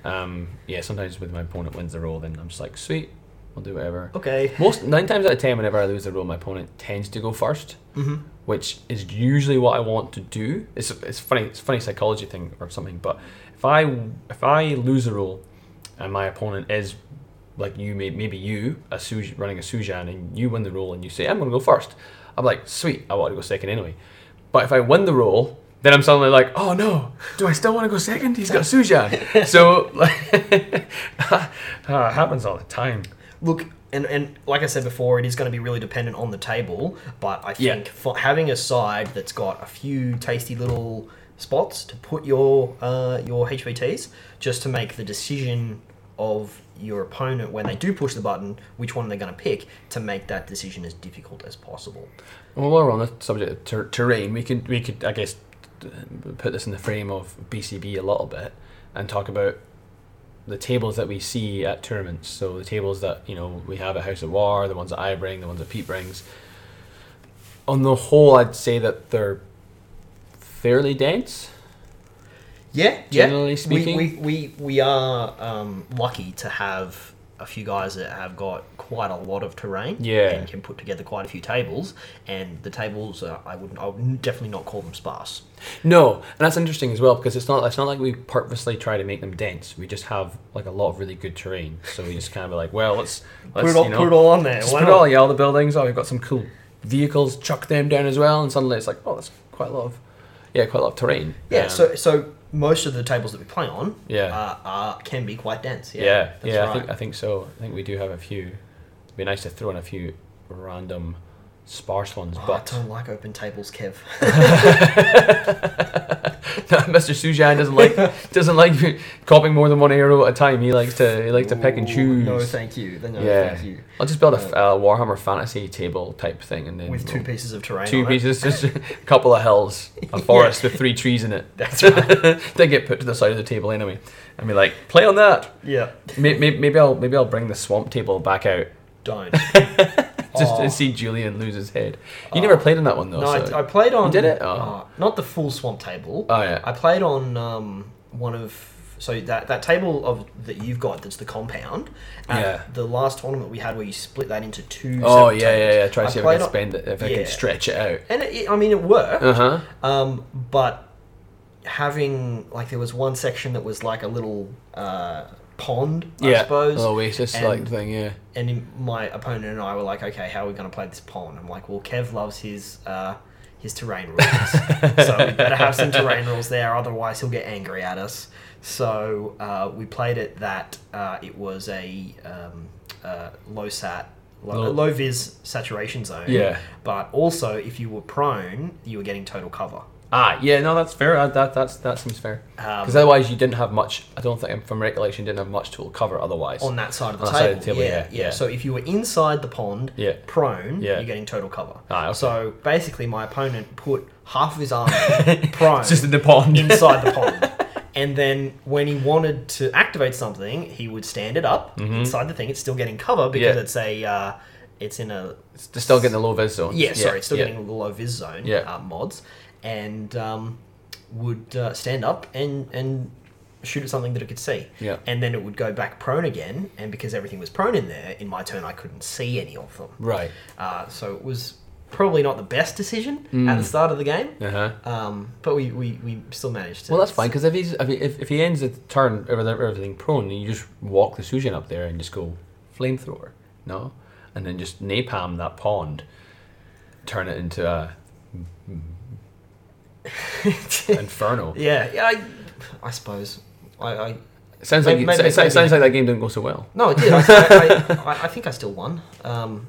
Um, yeah, sometimes with my opponent wins the roll, then I'm just like, sweet, I'll do whatever. Okay. Most nine times out of ten, whenever I lose the roll, my opponent tends to go first, hmm which is usually what I want to do. It's it's funny, it's a funny psychology thing or something. But if I if I lose a roll, and my opponent is like you, may, maybe you, a Suj, running a Su-Jian, and you win the roll, and you say I'm going to go first, I'm like sweet, I want to go second anyway. But if I win the roll, then I'm suddenly like, oh no, do I still want to go second? He's got Su-Jian. *laughs* so like, *laughs* uh, it happens all the time. Look, and, and like I said before, it is going to be really dependent on the table. But I Yeah. think for having a side that's got a few tasty little spots to put your uh, your HVTs, just to make the decision of your opponent when they do push the button, which one they're going to pick, to make that decision as difficult as possible. Well, while we're on the subject of ter- terrain, we could we could I guess put this in the frame of BCB a little bit and talk about the tables that we see at tournaments. So the tables that you know we have at House of War, the ones that I bring, the ones that Pete brings. On the whole, I'd say that they're fairly dense. Yeah, Generally yeah. speaking? we we, we, we are um, lucky to have a few guys that have got quite a lot of terrain, Yeah. and can put together quite a few tables. And the tables, are, I would I would definitely not call them sparse. No, and that's interesting as well because it's not it's not like we purposely try to make them dense. We just have like a lot of really good terrain, so we just kind of like, well, let's, let's Put it all, you know, put it all on there. Just Why put not? all yeah, all the buildings. Oh, we've got some cool vehicles. Chuck them down as well, and suddenly it's like, oh, that's quite a lot of, yeah, quite a lot of terrain. Yeah, Um, so so most of the tables that we play on, Yeah. uh, are, can be quite dense. Yeah, yeah, that's yeah, I think I think so. I think we do have a few. It'd be nice to throw in a few random sparse ones, Oh, I don't like open tables, Kev. *laughs* Mr. Su-Jian doesn't like doesn't like copying more than one ARO at a time. He likes to he likes to pick and choose. No, thank you. No, Yeah. thank you. I'll just build a, uh, Warhammer Fantasy table type thing, and then With 2 we'll- pieces of terrain. two pieces, just a couple of hills, a *laughs* forest with three trees in it. *laughs* That's right. they get put to the side of the table anyway, and be like, play on that. Yeah. Maybe, maybe I'll maybe I'll bring the swamp table back out Don't. *laughs* just Oh. to see Julian lose his head. You never played on that one though. No, so- I, I played on. did it? Oh. uh, not the full swamp table. oh yeah. I played on um, one of so that that table of that you've got that's the compound. At Yeah. The last tournament we had where you split that into two. oh yeah, yeah, tables. yeah. Try to see if I can spend it, if I can stretch it out. And it, I mean, it worked. Uh huh. Um, but having like there was one section that was like a little uh, pond, I Yeah. suppose. An oasis like and- thing. Yeah. and in, my opponent and I were like, okay, how are we going to play this pond? I'm like, well, Kev loves his uh, his terrain rules, *laughs* so we better have some terrain rules there, otherwise he'll get angry at us. So uh, we played it that uh, it was a um, uh, low sat. Low, Low- low vis saturation zone. Yeah. But also, if you were prone, you were getting total cover. Ah, yeah, no, that's fair. Uh, That that's that seems fair. Um, Because otherwise, you didn't have much. I don't think, from recollection, you didn't have much to cover. Otherwise, on that side of the, On table. side of the table, yeah, yeah, yeah. So if you were inside the pond, Yeah. prone, Yeah. you're getting total cover. Ah, okay. So basically, my opponent put half of his army *laughs* prone it's just in the pond. inside the *laughs* pond. And then when he wanted to activate something, he would stand it up inside the thing. It's still getting cover because Mm-hmm. Yeah. it's a uh, it's in a It's still getting the low vis zone. yeah, sorry, it's still yeah. getting the low vis zone Yeah. uh, mods, and um, would uh, stand up and and shoot at something that it could see. Yeah. And then it would go back prone again, and because everything was prone in there, in my turn I couldn't see any of them. Right. Uh, so it was probably not the best decision Mm. at the start of the game, Uh huh. um, but we, we, we still managed to. Well, that's fine because if he's if he, if, if he ends the turn everything prone, then you just walk the Su-Jian up there and just go flamethrower, no, and then just napalm that pond, turn it into a *laughs* inferno. yeah, yeah. I, I suppose. I, I It sounds like Maybe- it, it, maybe- sounds like that game didn't go so well. no, it did. I, I, I, think I still won. Um,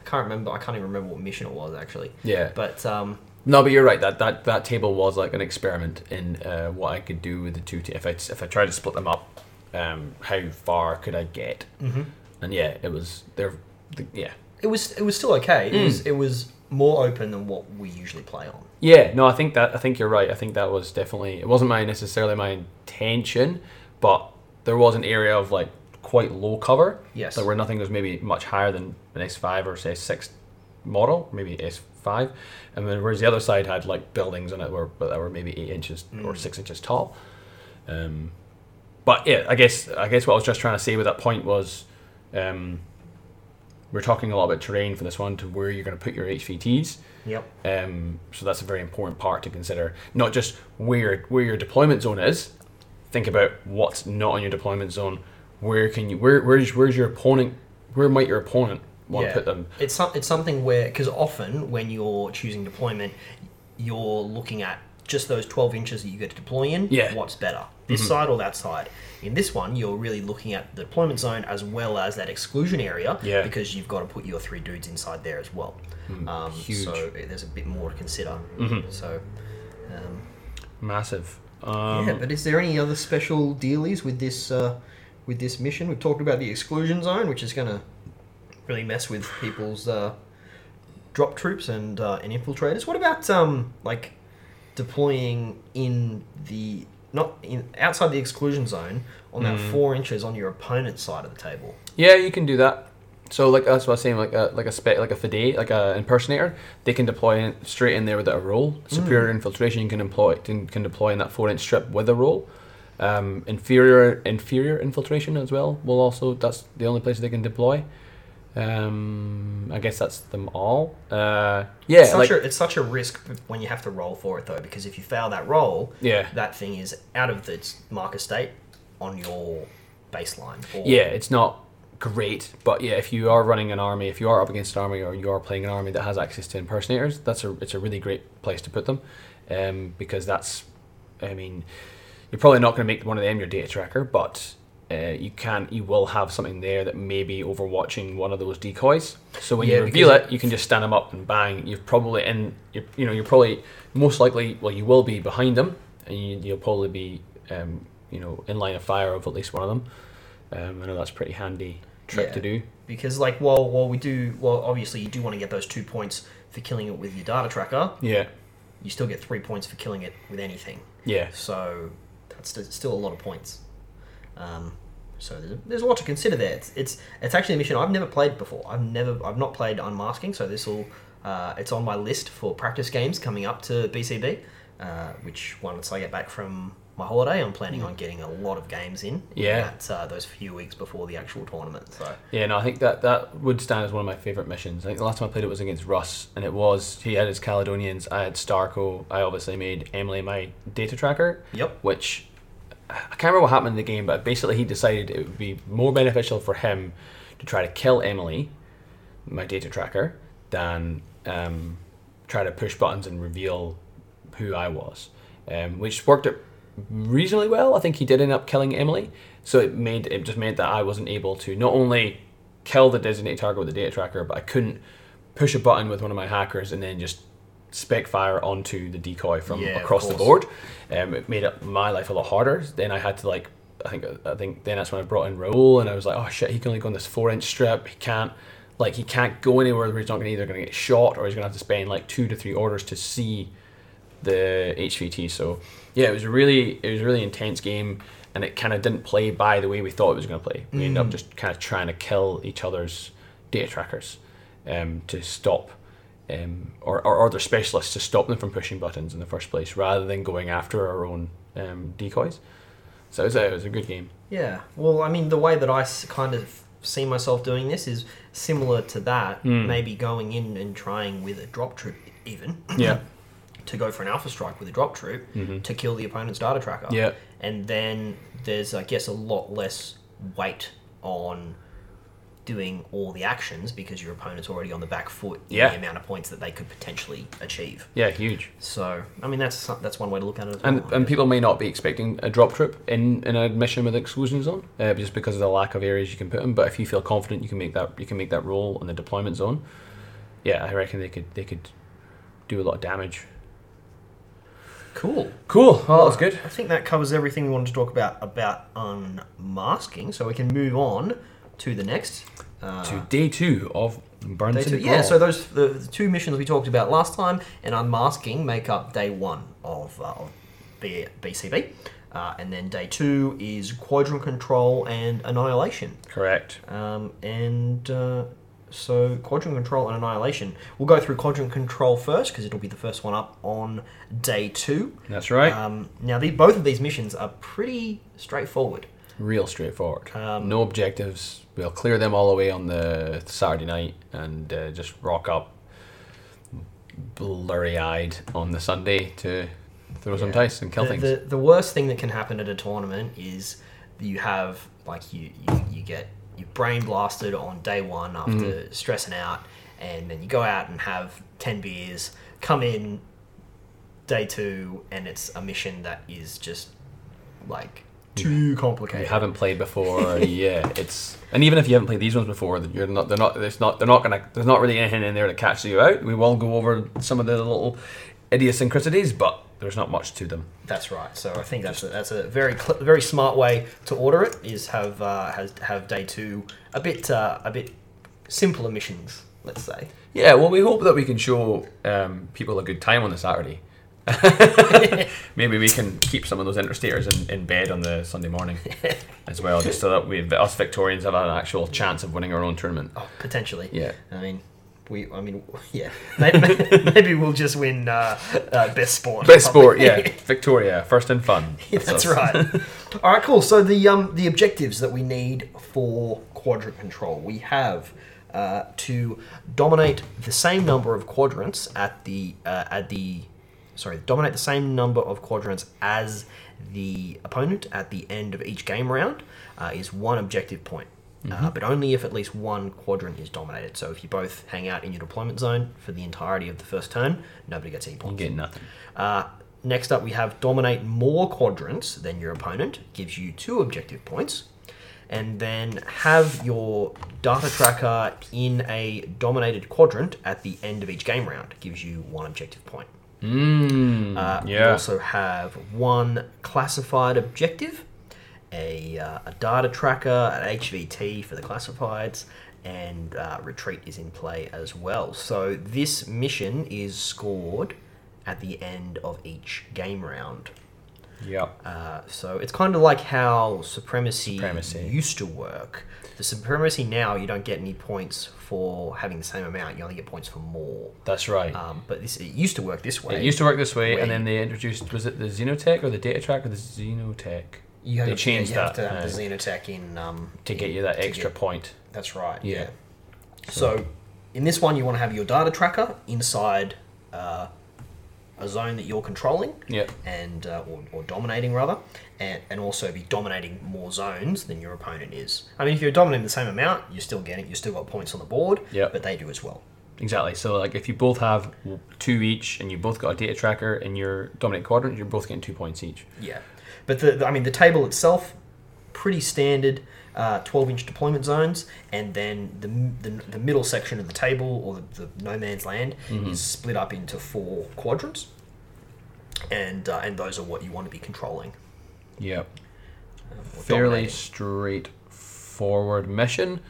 I can't remember. I can't even remember what mission it was actually. Yeah. But um, No, but you're right. That that, that table was like an experiment in uh, what I could do with the two. T- if I if I tried to split them up, um, how far could I get? mhm. And yeah, it was there. The, yeah, it was it was still okay. It Mm. was it was more open than what we usually play on. Yeah. No, I think that I think you're right. I think that was definitely it wasn't my necessarily my intention, but there was an area of like quite low cover. Yes. like where nothing was maybe much higher than an S five or say six model, maybe S five, and then whereas the other side had like buildings on it were that were maybe eight inches or Mm. six inches tall. Um, but yeah, I guess I guess what I was just trying to say with that point was, um, we're talking a lot about terrain for this one to where you're going to put your HVTs. Yep. Um, so that's a very important part to consider. Not just where where your deployment zone is. Think about what's not on your deployment zone. Where can you where where's where's your opponent? Where might your opponent want Yeah. to put them? It's some, it's something where because often when you're choosing deployment, you're looking at just those 12 inches that you get to deploy in, Yeah. what's better, this side or that side? In this one, you're really looking at the deployment zone as well as that exclusion area Yeah. because you've got to put your three dudes inside there as well. Um, huge. So there's a bit more to consider. So, um, Massive. Um, yeah, but is there any other special dealies with this uh, with this mission? We've talked about the exclusion zone, which is going to really mess with people's uh, drop troops and uh, and infiltrators. What about um, like deploying in the not in outside the exclusion zone on that four inches on your opponent's side of the table? Yeah, you can do that. So like that's what I was saying, like a like a spe- like a fide, like a impersonator, they can deploy in, straight in there without a roll. Superior infiltration you can employ can, can deploy in that four inch strip with a roll. Um, inferior inferior infiltration as well will also that's the only place they can deploy. Um, I guess that's them all. Uh, yeah, it's such, like a, it's such a risk when you have to roll for it though, because if you fail that roll, yeah, that thing is out of its marker state on your baseline. Or, Yeah, it's not great, but yeah, if you are running an army, if you are up against an army, or you are playing an army that has access to impersonators, that's a it's a really great place to put them, um, because that's, I mean, you're probably not going to make one of them your data tracker, but uh, you can you will have something there that may be overwatching one of those decoys. So when Yeah, you reveal it, you can just stand them up and bang. You're probably in, you're, you know, you're probably most likely, well, you will be behind them, and you, you'll probably be, um, you know, in line of fire of at least one of them. Um, I know that's pretty handy trick Yeah. to do. Because like while while we do well, obviously you do want to get those two points for killing it with your data tracker. Yeah, You still get three points for killing it with anything. yeah, So that's still a lot of points. Um, so there's, there's a lot to consider there. It's, it's it's actually a mission I've never played before. I've never I've not played unmasking. So this will uh, it's on my list for practice games coming up to BCB. Uh, which once I get back from my holiday, I'm planning on getting a lot of games in. Yeah. At uh, those few weeks before the actual tournament. So yeah. No, I think that that would stand as one of my favorite missions. I think the last time I played it was against Russ, and it was he had his Caledonians, I had Starco. I obviously made Emily my data tracker, yep. which I can't remember what happened in the game, but basically he decided it would be more beneficial for him to try to kill Emily, my data tracker, than um, try to push buttons and reveal who I was, um, which worked out reasonably well. I think he did end up killing Emily, so it made it just meant that I wasn't able to not only kill the designated target with the data tracker, but I couldn't push a button with one of my hackers and then just spec fire onto the decoy from Yeah, across the board. Um, it made my life a lot harder. Then I had to like, I think I think then that's when I brought in Raul, and I was like, oh shit, he can only go on this four inch strip. He can't like he can't go anywhere where he's not gonna either gonna get shot or he's gonna have to spend like two to three orders to see the HVT. So yeah, it was a really it was a really intense game, and it kind of didn't play by the way we thought it was gonna play. We ended up just kind of trying to kill each other's data trackers um, to stop. Um, or, or other specialists to stop them from pushing buttons in the first place rather than going after our own um, decoys. So it was, a, it was a good game. Yeah. Well, I mean, the way that I kind of see myself doing this is similar to that. Mm. Maybe going in and trying with a drop troop, even Yeah. *laughs* to go for an alpha strike with a drop troop Mhm. to kill the opponent's data tracker. Yeah. And then there's, I guess, a lot less weight on doing all the actions because your opponent's already on the back foot in Yeah. the amount of points that they could potentially achieve. Yeah, huge. So, I mean, that's that's one way to look at it. As And well, and people may not be expecting a drop troop in, in a mission with exclusion zone, uh, just because of the lack of areas you can put them. But if you feel confident, you can make that you can make that roll in the deployment zone. Yeah, I reckon they could they could do a lot of damage. Cool. Cool. Well, that was good. I think that covers everything we wanted to talk about about unmasking. So we can move on to the next. Uh, To day two of Burn day two, Yeah, so those the, the two missions we talked about last time and unmasking make up day one of, uh, of B, BCB. Uh, and then day two is quadrant control and annihilation. correct. Um, and uh, so quadrant control and annihilation. We'll go through quadrant control first because it'll be the first one up on day two. That's right. Um, now, the, both of these missions are pretty straightforward. Real straightforward. Um, no objectives. We'll clear them all away on the Saturday night and uh, just rock up blurry eyed on the Sunday to throw some dice and kill the, things. The, the worst thing that can happen at a tournament is you have like you, you, you get your brain blasted on day one after Mm-hmm. stressing out, and then you go out and have ten beers, come in day two and it's a mission that is just like too complicated. you haven't played before, *laughs* yeah, it's and even if you haven't played these ones before, you're not, they're not, it's not, they're not gonna, there's not really anything in there to catch you out. We will go over some of the little idiosyncrasies, but there's not much to them. That's right. So I think that's a, that's a very cl- very smart way to order it. Is have uh, has have day two a bit uh, a bit simpler missions. Let's say. Yeah, well, we hope that we can show um, people a good time on the Saturday. *laughs* Maybe we can keep some of those interstaters in, in bed on the Sunday morning *laughs* as well, just so that we us Victorians have an actual chance of winning our own tournament. Oh, potentially. Yeah. I mean, we. I mean, *laughs* yeah. Maybe, *laughs* maybe we'll just win uh, uh, best sport. Best sport, yeah. *laughs* Victoria, first and fun. Yeah, that's right. All right, cool. So the um the objectives that we need for quadrant control, we have uh, to dominate the same number of quadrants at the uh, at the sorry dominate the same number of quadrants as the opponent at the end of each game round uh, is one objective point. Uh, but only if at least one quadrant is dominated. So if you both hang out in your deployment zone for the entirety of the first turn, nobody gets any points. You get nothing. Uh, next up, we have dominate more quadrants than your opponent, gives you two objective points. And then have your data tracker in a dominated quadrant at the end of each game round, gives you one objective point. Mmm. Uh, We yeah. also have one classified objective, a, uh, a data tracker, an HVT for the classifieds, and uh, retreat is in play as well. So this mission is scored at the end of each game round. yeah. Uh, so it's kind of like how supremacy, Supremacy. used to work. The supremacy now, you don't get any points for having the same amount. You only get points for more. That's right. Um, but this it used to work this way. it used to work this way, and then they introduced was it the Xenotech or the Data Track or the Xenotech You have, They yeah, you have that, to have uh, the Xenotech in um, to in- get you that extra get- point. that's right. Yeah. Yeah. So, in this one, you want to have your data tracker inside uh, a zone that you're controlling Yep. and uh, or, or dominating rather, and, and also be dominating more zones than your opponent is. I mean, if you're dominating the same amount, you're still getting, you still got points on the board. Yep. But they do as well. Exactly. So like if you both have two each, and you both got a data tracker in your dominant quadrant, you're both getting two points each. Yeah, but the, the- I mean the table itself, pretty standard, uh, twelve inch deployment zones, and then the, the the middle section of the table or the, the no man's land is split up into four quadrants, and uh, and those are what you want to be controlling. Yep. um, Fairly straightforward mission.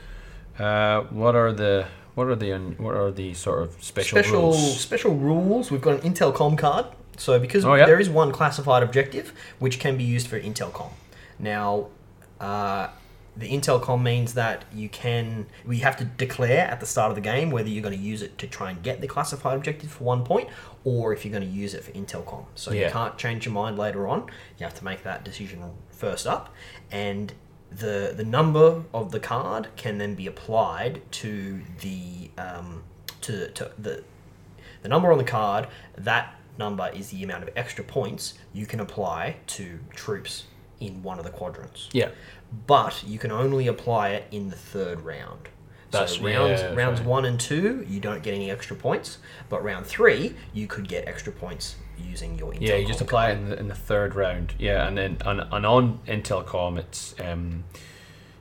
Uh, what are the what are the what are the sort of special, special rules? special rules. We've got an Intelcom card. So because Oh, yeah. there is one classified objective which can be used for Intelcom. Now, uh, the Intelcom means that you can we have to declare at the start of the game whether you're going to use it to try and get the classified objective for one point or if you're going to use it for Intelcom. So Yeah. you can't change your mind later on. You have to make that decision first up and the the number of the card can then be applied to the um, to, to the the number on the card, that number is the amount of extra points you can apply to troops in one of the quadrants. Yeah. But you can only apply it in the third round. That's- so rounds yeah, rounds right. one and two, you don't get any extra points. But round three, you could get extra points using your Intel Yeah, you just apply it in the, in the third round. Yeah, and then and, and on Intelcom, it's um,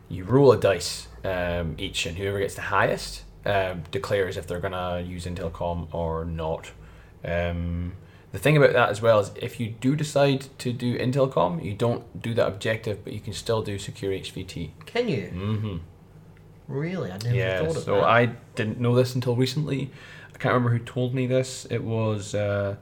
you roll a dice um, each, and whoever gets the highest um, declares if they're gonna use Intelcom or not. Um, the thing about that as well is if you do decide to do Intelcom, you don't do that objective, but you can still do secure HVT. Can you Mm-hmm. really? I never Yeah, thought of so that. I didn't know this until recently. I can't remember who told me this. It was uh,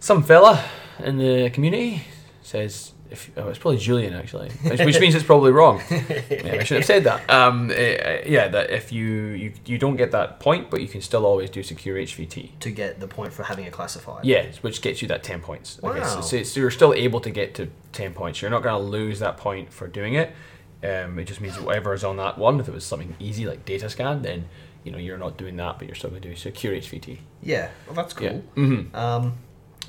some fella in the community says. If, oh, it's probably Julian actually, which, which means it's probably wrong. *laughs* Yeah, I should have said that. Um, eh, yeah, that if you, you you don't get that point, but you can still always do secure HVT. to get the point for having a classified. Yes, which gets you that ten points. Okay, so, Wow. so, so you're still able to get to ten points. You're not going to lose that point for doing it. Um, it just means whatever is on that one. If it was something easy like data scan, then you know you're not doing that, but you're still going to do secure HVT. Yeah. Well, that's cool. Yeah. hmm Um,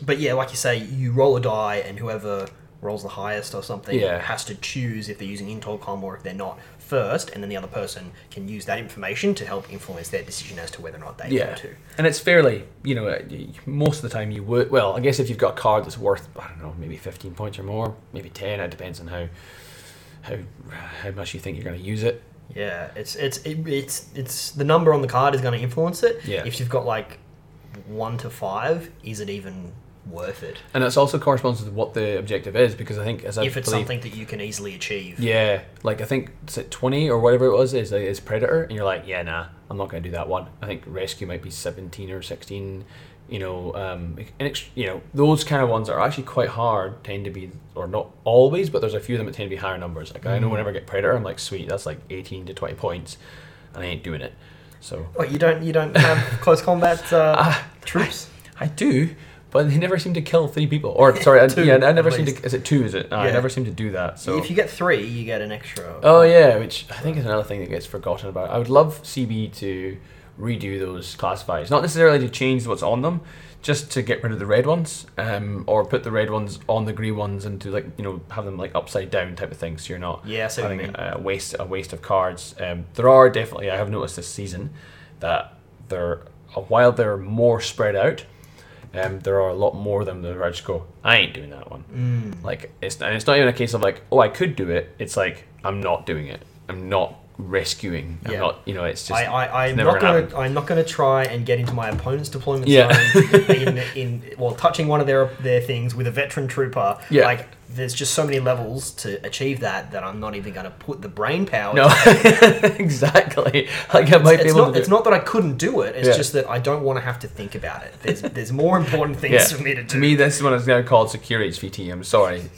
but yeah, like you say, you roll a die, and whoever rolls the highest or something Yeah. has to choose if they're using Intelcom or if they're not first, and then the other person can use that information to help influence their decision as to whether or not they Yeah, go to. and it's fairly, you know, uh, most of the time you would. Well, I guess if you've got a card that's worth, I don't know, maybe fifteen points or more, maybe ten. It depends on how how how much you think you're going to use it. Yeah, it's it's it, it's it's the number on the card is going to influence it. Yeah. If you've got like one to five, is it even worth it? And it's also corresponds to what the objective is because I think as I if it's believe, something that you can easily achieve. Yeah, like I think is it twenty or whatever it was is is predator, and you're like, yeah, nah, I'm not going to do that one. I think rescue might be seventeen or sixteen. You know, um, and ex- you know those kind of ones are actually quite hard. Tend to be, or not always, but there's a few of them that tend to be higher numbers. Like I know Mm. whenever I get predator, I'm like, sweet, that's like eighteen to twenty points, and I ain't doing it. So What you don't you don't have *laughs* close combat uh, Ah, troops? I do, but they never seem to kill three people. Or sorry, I, *laughs* Two, yeah, I never seem to. Is it two? Is it? No, I Yeah. never seem to do that. So If you get three, you get an extra. Oh yeah, which I think is another thing that gets forgotten about. I would love CB to redo those classifiers, not necessarily to change what's on them, just to get rid of the red ones, um, or put the red ones on the green ones and to like you know have them like upside down type of thing, so you're not Yeah, I see what you having mean. a waste a waste of cards. Um, there are definitely I have noticed this season that there while they're more spread out. Um, there are a lot more of them that I just go, I ain't doing that one. Mm. Like it's and it's not even a case of like, oh, I could do it. It's like I'm not doing it. I'm not rescuing. I'm not. You know, it's just. I, I, I'm it's never not gonna gonna, I'm not gonna try and get into my opponent's deployment Yeah. zone *laughs* in, in well touching one of their their things with a veteran trooper. Yeah. Like there's just so many levels to achieve that that I'm not even gonna put the brain power. no, *laughs* exactly. Like I might be it's able not, to. It's not that I couldn't do it. It's Yeah. just that I don't want to have to think about it. There's there's more important *laughs* things yeah. for me to do. To me, this is what it's now called secure HVT. I'm sorry.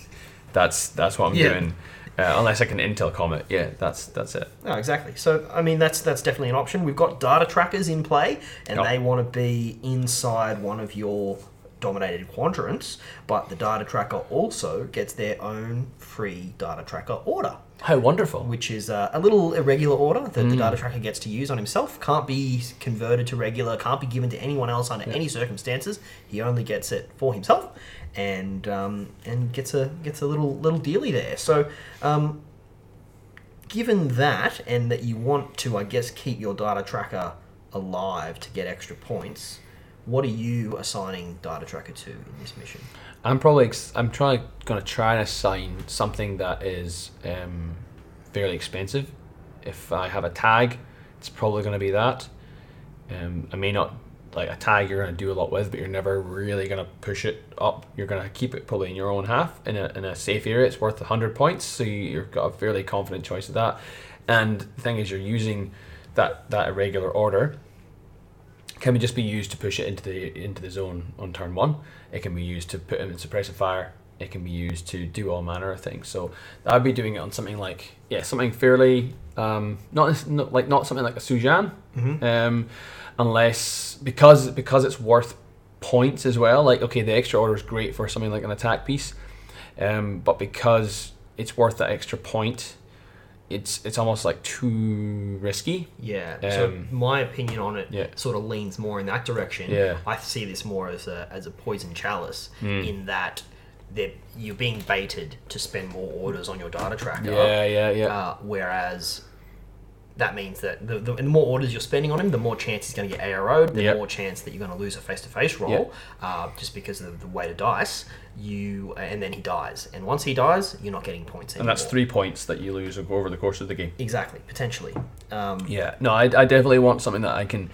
That's that's what I'm doing. Uh, unless I can intel comet. Yeah, that's that's it. No, exactly. So, I mean, that's that's definitely an option. We've got data trackers in play, and Yep. they want to be inside one of your dominated quadrants. But the data tracker also gets their own free data tracker order, How wonderful. which is uh, a little irregular order that the data tracker gets to use on himself. Can't be converted to regular. Can't be given to anyone else under any circumstances. He only gets it for himself, and um, and gets a gets a little little dealy there. So. Um, given that and that you want to i guess keep your data tracker alive to get extra points what are you assigning data tracker to in this mission I'm probably ex- I'm trying going to try and assign something that is um, fairly expensive. If I have a tag, it's probably going to be that. Um, I may not like a tag you're going to do a lot with, but you're never really going to push it up. You're going to keep it probably in your own half in a, in a safe area. It's worth 100 points, so you, you've got a fairly confident choice of that. And the thing is, you're using that that irregular order can be just be used to push it into the into the zone on turn one. It can be used to put him in suppressive fire. It can be used to do all manner of things. So I'd be doing it on something like yeah, something fairly um, not, not like not something like a Su-Jian, mm-hmm. um, unless because because it's worth points as well. Like okay, the extra order is great for something like an attack piece, um, but because it's worth that extra point, it's it's almost like too risky. yeah so Um, my opinion on it yeah. sort of leans more in that direction Yeah. i see this more as a as a poison chalice Mm. in that you're being baited to spend more orders on your data tracker Yeah, yeah, yeah. Uh, whereas that means that the, the, the more orders you're spending on him, the more chance he's going to get ARO'd, the Yep. more chance that you're going to lose a face-to-face roll, uh, just because of the weight of dice. You and then he dies, and once he dies, you're not getting points and that's three points that you lose over the course of the game. exactly potentially. Um, Yeah, no, I, I definitely want something that I can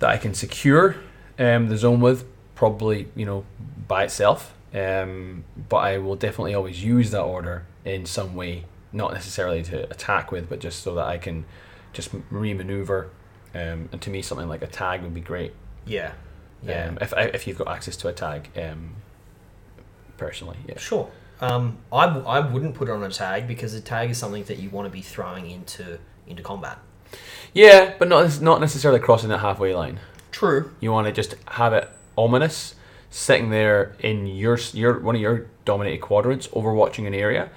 that I can secure um, the zone with, probably you know by itself. Um, but I will definitely always use that order in some way, not necessarily to attack with, but just so that I can just re-maneuver. Um, and to me, something like a tag would be great. yeah, yeah, Um, if if you've got access to a tag, um, personally, yeah. sure. Um, I, w- I wouldn't put it on a tag because a tag is something that you want to be throwing into into combat. Yeah, but not not necessarily crossing that halfway line. True. You want to just have it ominous, sitting there in your your one of your dominated quadrants, overwatching an area,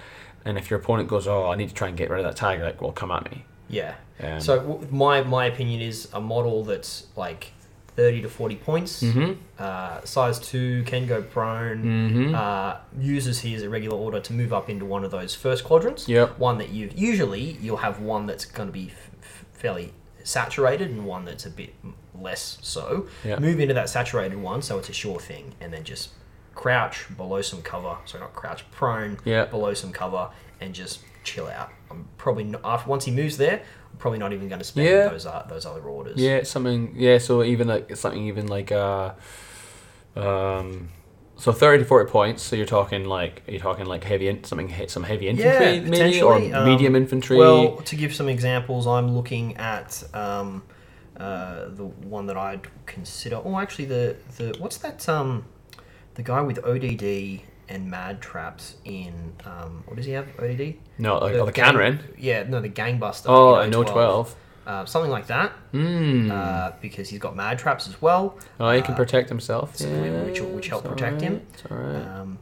and if your opponent goes, "Oh, I need to try and get rid of that tag," like, "Well, come at me." Yeah. Um, So w- my my opinion is a model that's like 30 to 40 points. Mm-hmm. Uh, size 2 can go prone. Mm-hmm. Uh, uses his irregular order to move up into one of those first quadrants. Yep. One that you usually you'll have one that's going to be f- fairly saturated and one that's a bit less so. Yeah. Move into that saturated one so it's a sure thing, and then just crouch below some cover. So not crouch, prone Yeah. below some cover, and just chill out. I'm probably not, after once he moves there. I'm probably not even going to spend Yeah. those uh, those other orders. Yeah, something. Yeah, so even like something even like uh, um, so thirty to forty points. So you're talking like you're talking like heavy in, something some heavy infantry Yeah, maybe or um, medium infantry. Well, to give some examples, I'm looking at um, uh, the one that I'd consider. Oh, actually, the the what's that? Um, the guy with ODD and mad traps in um, what does he have? ODD? no, like the oh, the gang- Canron. Yeah, no, the gangbuster. Oh, I know twelve. Uh, something like that, Hmm. uh, because he's got mad traps as well. oh, he can uh, protect himself. so yeah, which- which help protect him. alright, It's alright. Um,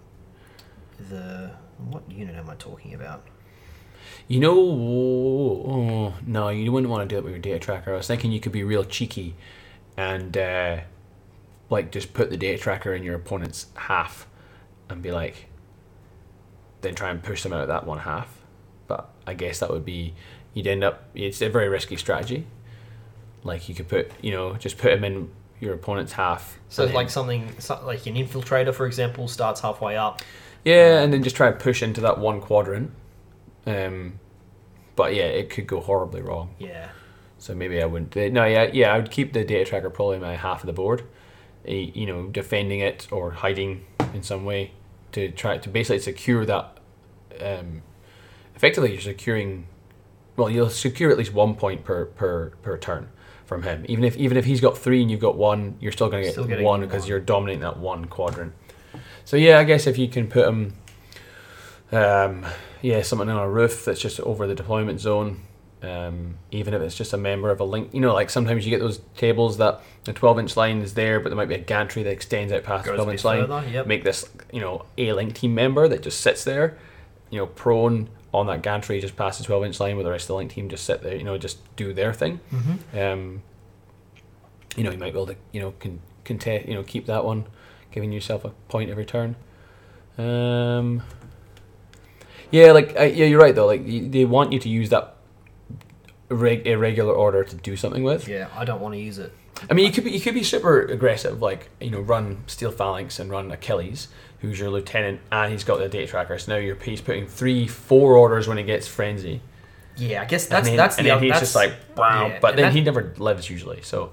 the what unit am I talking about? You know, oh, no, you wouldn't want to do it with your data tracker. I was thinking you could be real cheeky and uh, like just put the data tracker in your opponent's half and be like, then try and push them out of that one half. But I guess that would be, you'd end up, it's a very risky strategy. Like you could put, you know, just put them in your opponent's half. So then- like something like an infiltrator, for example, starts halfway up. Yeah, and then just try and push into that one quadrant. Um, but yeah, it could go horribly wrong. Yeah. So maybe I wouldn't. No, yeah, yeah, I would keep the data tracker probably in my half of the board. Eh, You know, defending it or hiding in some way to try to basically secure that. Um, effectively, you're securing. Well, you'll secure at least one point per per per turn from him. Even if even if he's got three and you've got one, you're still going to get one one. because you're dominating that one quadrant. So yeah, I guess if you can put him, um, yeah, something on a roof that's just over the deployment zone, um, even if it's just a member of a link. You know, like sometimes you get those tables that the 12 inch line is there, but there might be a gantry that extends out past the Goes a 12 bit inch line. further, yep. Make this, you know, a link team member that just sits there, you know, prone on that gantry just past the 12 inch line, where the rest of the link team just sit there, you know, just do their thing. Mm-hmm. Um, you know, you might be able to, you know, can contest, you know, keep that one, giving yourself a point every turn. Um, yeah, like uh, yeah, you're right though. Like you, they want you to use that reg- irregular order to do something with. Yeah, I don't want to use it. I mean, you could be you could be super aggressive, like you know, run Steel Phalanx and run Achilles, who's your lieutenant, and he's got the data tracker. So now you're he's putting three, four orders when he gets frenzy. Yeah, I guess that's and then, that's and the then he's that's, just like, wow. yeah, but then that- he never lives usually. So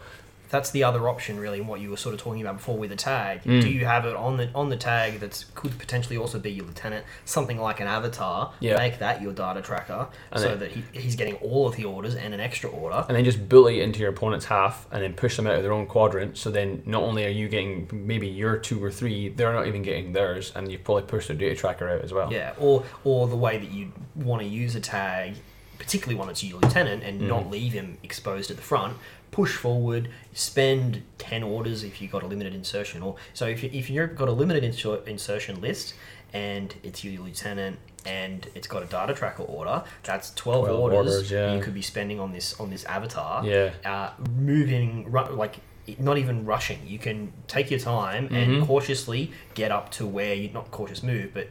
that's the other option really, what you were sort of talking about before with the tag. Mm. Do you have it on the on the tag that could potentially also be your lieutenant, something like an avatar? Yeah. Make that your data tracker, And so then- that he, he's getting all of the orders and an extra order. and then just bully into your opponent's half and then push them out of their own quadrant. So then not only are you getting maybe your two or three, they're not even getting theirs, and you've probably pushed their data tracker out as well. Yeah, or or the way that you want to use a tag, particularly when it's your lieutenant, and Mm. not leave him exposed at the front. Push forward, spend ten orders if you've got a limited insertion, or so if you, if you've got a limited inser- insertion list and it's your lieutenant and it's got a data tracker order, that's twelve, 12 orders, orders, yeah. you could be spending on this on this avatar. Yeah. uh, moving ru- like not even rushing. You can take your time Mm-hmm. and cautiously get up to where you're not cautious move, but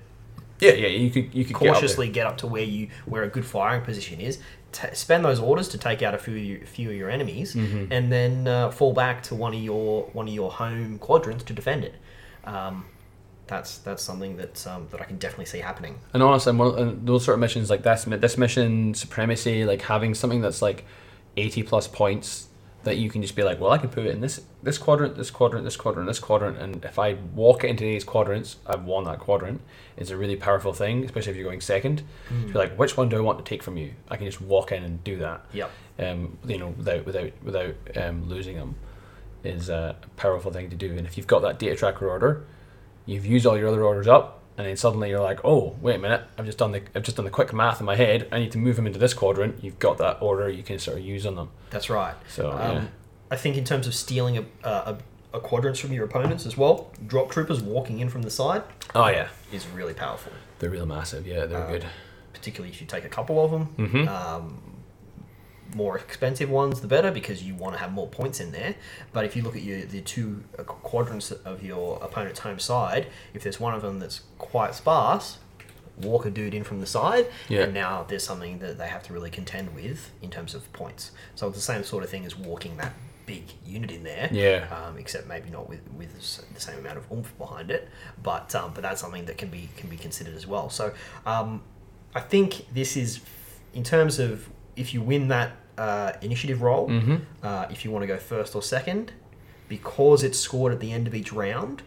Yeah, yeah. You could you could get up cautiously get up to where you where a good firing position is. T- spend those orders to take out a few of your, few of your enemies, Mm-hmm. and then uh, fall back to one of your one of your home quadrants to defend it. Um, that's that's something that um, that I can definitely see happening. And honestly, one, and those sort of missions like this, this mission supremacy, like having something that's like eighty plus points that you can just be like, well, I can put it in this this quadrant, this quadrant, this quadrant, this quadrant, and if I walk it into these quadrants, I've won that quadrant. It's a really powerful thing, especially if you're going second. Mm. Be like, which one do I want to take from you? I can just walk in and do that. Yeah. Um, you know, without without without um, losing them, is a powerful thing to do. And if you've got that data tracker order, you've used all your other orders up, and then suddenly you're like, oh, wait a minute, I've just done the I've just done the quick math in my head. I need to move them into this quadrant. You've got that order you can sort of use on them. That's right. So Um, yeah, I think in terms of stealing a, a, a quadrants from your opponents as well, drop troopers walking in from the side oh yeah, is really powerful. they're real massive. Yeah, they're Uh, good. Particularly if you take a couple of them. Mhm. Um, more expensive ones, the better, because you want to have more points in there. But if you look at your the two uh, quadrants of your opponent's home side, if there's one of them that's quite sparse, walk a dude in from the side, Yeah. and now there's something that they have to really contend with in terms of points. So it's the same sort of thing as walking that big unit in there, Yeah. um, except maybe not with with the same amount of oomph behind it. But um, but that's something that can be can be considered as well. So um, I think this is in terms of if you win that uh, initiative roll, Mm-hmm. uh, if you want to go first or second, because it's scored at the end of each round,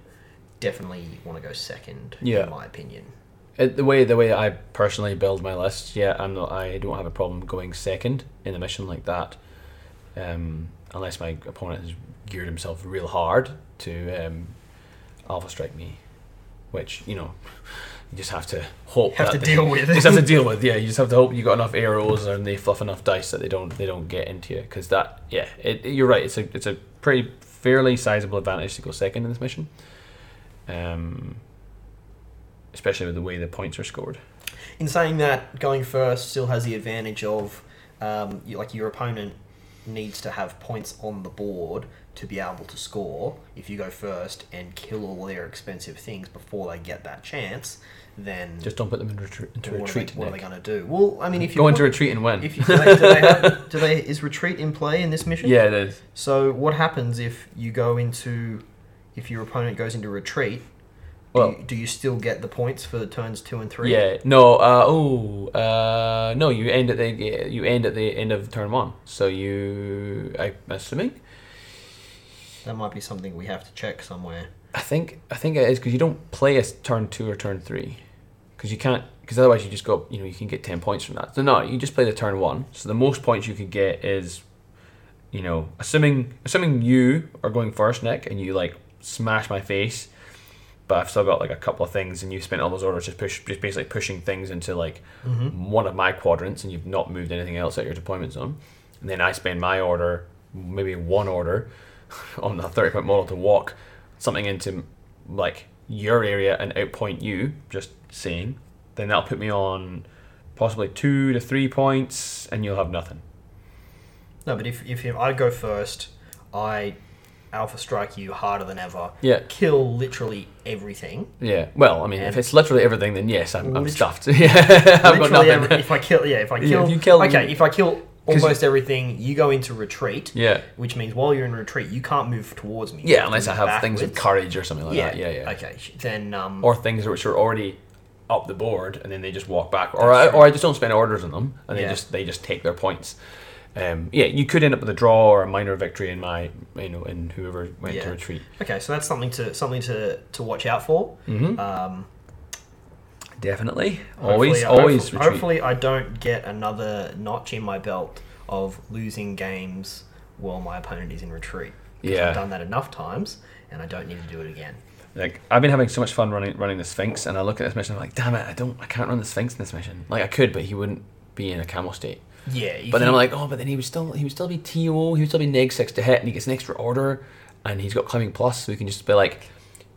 definitely want to go second. Yeah. in my opinion. It, the way the way I personally build my list, yeah, I'm not. I don't have a problem going second in a mission like that, um, unless my opponent has geared himself real hard to um, alpha strike me, which you know *laughs* you just have to hope Have that to they- deal with. you just have to deal with. Yeah, you just have to hope you got enough AROs and they fluff enough dice that they don't they don't get into you because that yeah it, you're right it's a it's a pretty fairly sizable advantage to go second in this mission, um, especially with the way the points are scored. In saying that, going first still has the advantage of, um, you, like your opponent needs to have points on the board to be able to score. If you go first and kill all their expensive things before they get that chance, then Just don't put them in retreat, into what, retreat. Are they, what are they going to do? Well, I mean, if you Go into retreat and win. if you, do, they, do, they have, *laughs* do they is retreat in play in this mission? yeah, it is. So what happens if you go into, if your opponent goes into retreat? Do, Well- you, do you still get the points for turns two and three? Yeah, no, uh, oh, uh, no, you end at the you end at the end of turn one. So you, I'm assuming, That might be something we have to check somewhere. I think I think it is because you don't play a turn two or turn three, because you can't because otherwise you just go you know you can get ten points from that. So no, you just play the turn one. So the most points you could get is, you know, assuming assuming you are going first, Nick, and you like smash my face, but I've still got like a couple of things, and you've spent all those orders just push just basically pushing things into like mm-hmm. one of my quadrants, and you've not moved anything else at your deployment zone, and then I spend my order, maybe one order, *laughs* on the thirty point model to walk something into like your area and outpoint you, just saying, then that'll put me on possibly two to three points, and you'll have nothing. No, but if if I go first, I alpha strike you harder than ever. Yeah. Kill literally everything. Yeah. Well, I mean, if it's literally everything, then yes, I'm, I'm stuffed. yeah, *laughs* I've got nothing. every, if I kill, yeah, if I Yeah, kill, if you kill- okay, if I kill almost everything, you go into retreat. yeah. Which means while you're in retreat, you can't move towards me. You Yeah, unless I move have things backwards. courage or something like that. Yeah, yeah. Okay, sh- then um, Or things which are already up the board, and then they just walk back, or I, or I just don't spend orders on them, and they Yeah. just they just take their points. Um, yeah, you could end up with a draw or a minor victory in my, you know, in whoever went Yeah. to retreat. okay, so that's something to something to to watch out for. Mm-hmm. Um, Definitely, always, hopefully- always retreat. Hopefully, I don't get another notch in my belt of losing games while my opponent is in retreat. Yeah. I've done that enough times, and I don't need to do it again. Like I've been having so much fun running running the Sphinx, and I look at this mission, I'm like, damn it, I don't, I can't run the Sphinx in this mission. Like I could, but he wouldn't be in a camel state. Yeah, But then I'm like, oh, but then he would still, he would still be TO, he would still be neg six to hit, and he gets an extra order, and he's got climbing plus, so we can just be like,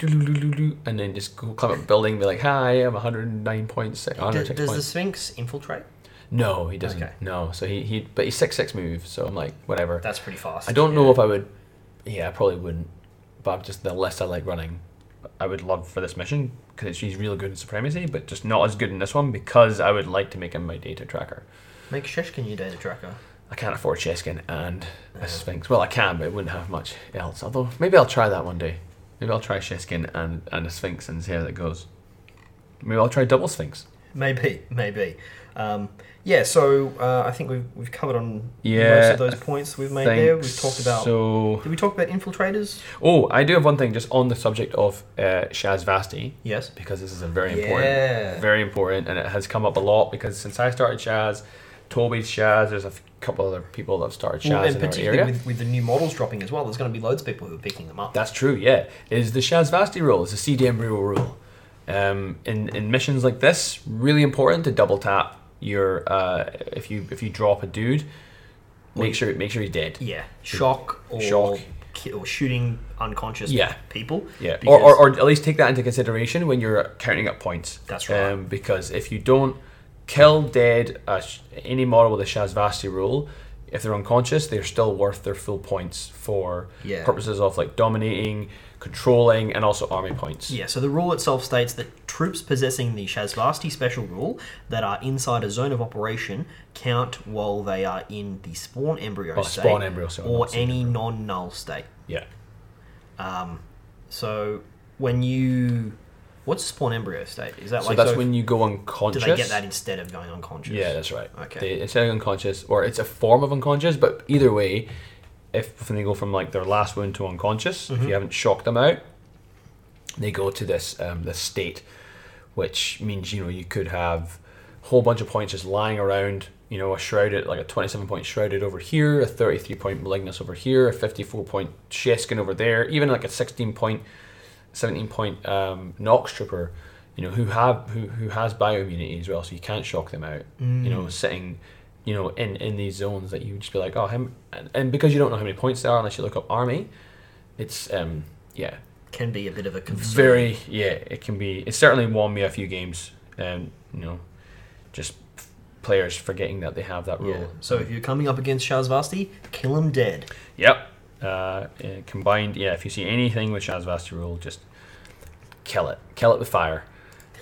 and then just go climb up a building, and be like, hi, I'm 109 points, does, 106 does the. Sphinx infiltrate? No, he doesn't. Okay. No, so he, he, but he's six six move, so I'm like, whatever. That's pretty fast. I don't know if I would. Yeah, I probably wouldn't. But I'm just the less I like running, I would love for this mission because she's really good in supremacy, but just not as good in this one because I would like to make him my data tracker. Make Sheshkin your data tracker. I can't afford Cheskin and a Sphinx. Well, I can, but it wouldn't have much else. Although maybe I'll try that one day. Maybe I'll try Cheskin and and a Sphinx and see how that goes. Maybe I'll try double Sphinx. Maybe, maybe. Um, yeah, so uh, I think we've, we've covered on most of those points we've made there. We've talked about. So, Did we talk about infiltrators? oh, I do have one thing just on the subject of uh, Shasvastii. Yes. because this is a very Yeah. important, very important, and it has come up a lot because since I started Shaz, Toby's Shaz, there's a f- couple other people that have started Shaz Well, and in our particularly area. with, with the new models dropping as well, there's going to be loads of people who are picking them up. That's true, yeah. Is the Shasvastii rule, it's a CDM rule rule. Um, in, in missions like this, really important to double tap your uh, if you if you drop a dude, make sure make sure he's dead. yeah, shock or Shock. or shooting unconscious Yeah. people. Yeah, or, or, or at least take that into consideration when you're counting up points. That's right. Um, because if you don't kill dead sh- any model with a Shasvastii rule, if they're unconscious, they're still worth their full points for Yeah. purposes of like dominating, controlling, and also army points. Yeah, so the rule itself states that troops possessing the Shasvastii special rule that are inside a zone of operation count while they are in the spawn embryo Oh, state spawn embryo, sorry, or any non-null state. Yeah. Um, so when you, what's spawn embryo state? Is that So like that's so when you go unconscious? do they get that instead of going unconscious? Yeah, that's right. Okay. They, it's either unconscious or it's a form of unconscious, but either way, if when they go from like their last wound to unconscious, Mm-hmm. if you haven't shocked them out, they go to this um, this state, which means you know you could have a whole bunch of points just lying around. You know, a shrouded like a twenty-seven point shrouded over here, a thirty-three point Malignos over here, a fifty-four point Sheskin over there, even like a sixteen point 17 point um, Nox trooper, you know, who have who, who has bioimmunity as well, so you can't shock them out. You Mm. know, sitting, you know, in in these zones that you would just be like, oh, him, and, and because you don't know how many points there are unless you look up army, it's um yeah Can be a bit of a concern. very yeah it can be it certainly won me a few games, and you know, just players forgetting that they have that rule. Yeah. So if you're coming up against Shasvastii, kill him dead. Yep. Uh, eh, combined, yeah. If you see anything with Shasvastii rule, just kill it. Kill it with fire.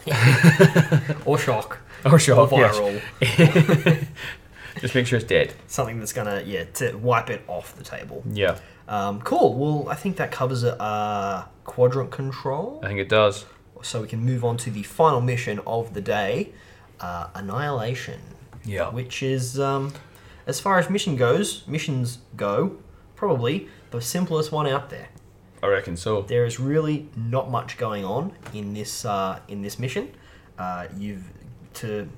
*laughs* Or shock. Or shock, Or yes. *laughs* Just make sure it's dead. Something that's gonna yeah to wipe it off the table. Yeah, Um, cool. Well, I think that covers uh, quadrant control. I think it does. So we can move on to the final mission of the day, uh, Annihilation. Yeah. Which is, um, as far as mission goes, missions go, probably the simplest one out there. I reckon so. There is really not much going on in this uh, in this mission. Uh, you've to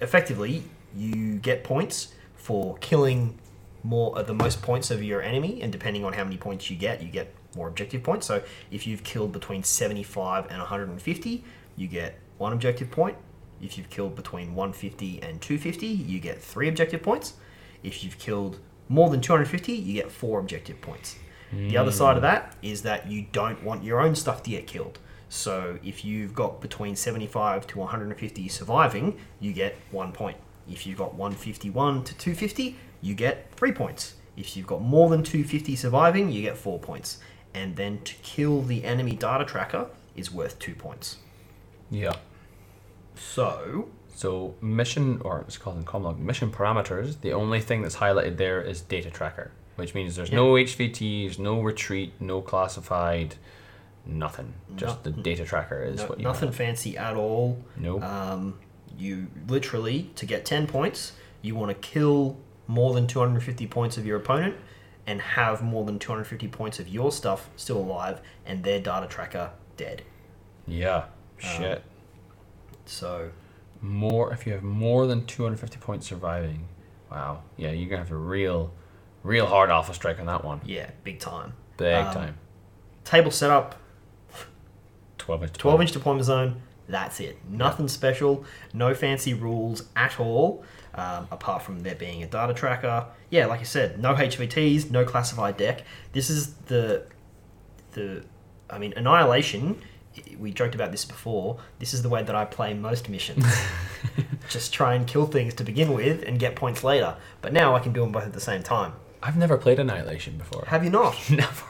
effectively you get points for killing more of the most points of your enemy, and depending on how many points you get, you get more objective points. So if you've killed between 75 and 150, you get one objective point. If you've killed between 150 and 250, you get three objective points. If you've killed more than 250, you get four objective points. The other side of hmm. that is that you don't want your own stuff to get killed. So if you've got between 75 to 150 surviving, you get one point. If you've got 151 to 250, you get three points. If you've got more than 250 surviving, you get four points. And then to kill the enemy data tracker is worth two points. Yeah. So, So mission, or it's called in common log, mission parameters. The only thing that's highlighted there is data tracker, which means there's no HVTs, no retreat, no classified, nothing. Just the data tracker is no- what you nothing have. fancy at all. Nope. Um, you literally, to get 10 points, you want to kill more than 250 points of your opponent and have more than 250 points of your stuff still alive and their data tracker dead. yeah. Shit. So, More if you have more than 250 points surviving. Wow. Yeah, you're gonna have a real, real hard alpha strike on that one. yeah, big time. Big Um, time. Table setup 12 inch. 12 inch deployment zone. That's it. Nothing special. No fancy rules at all. Um, apart from there being a data tracker. Yeah, like I said, no HVTs, no classified deck. This is the the. I mean, annihilation. We joked about this before. This is the way that I play most missions. *laughs* Just try and kill things to begin with and get points later. But now I can do them both at the same time. I've never played Annihilation before. Have you not? *laughs* Never.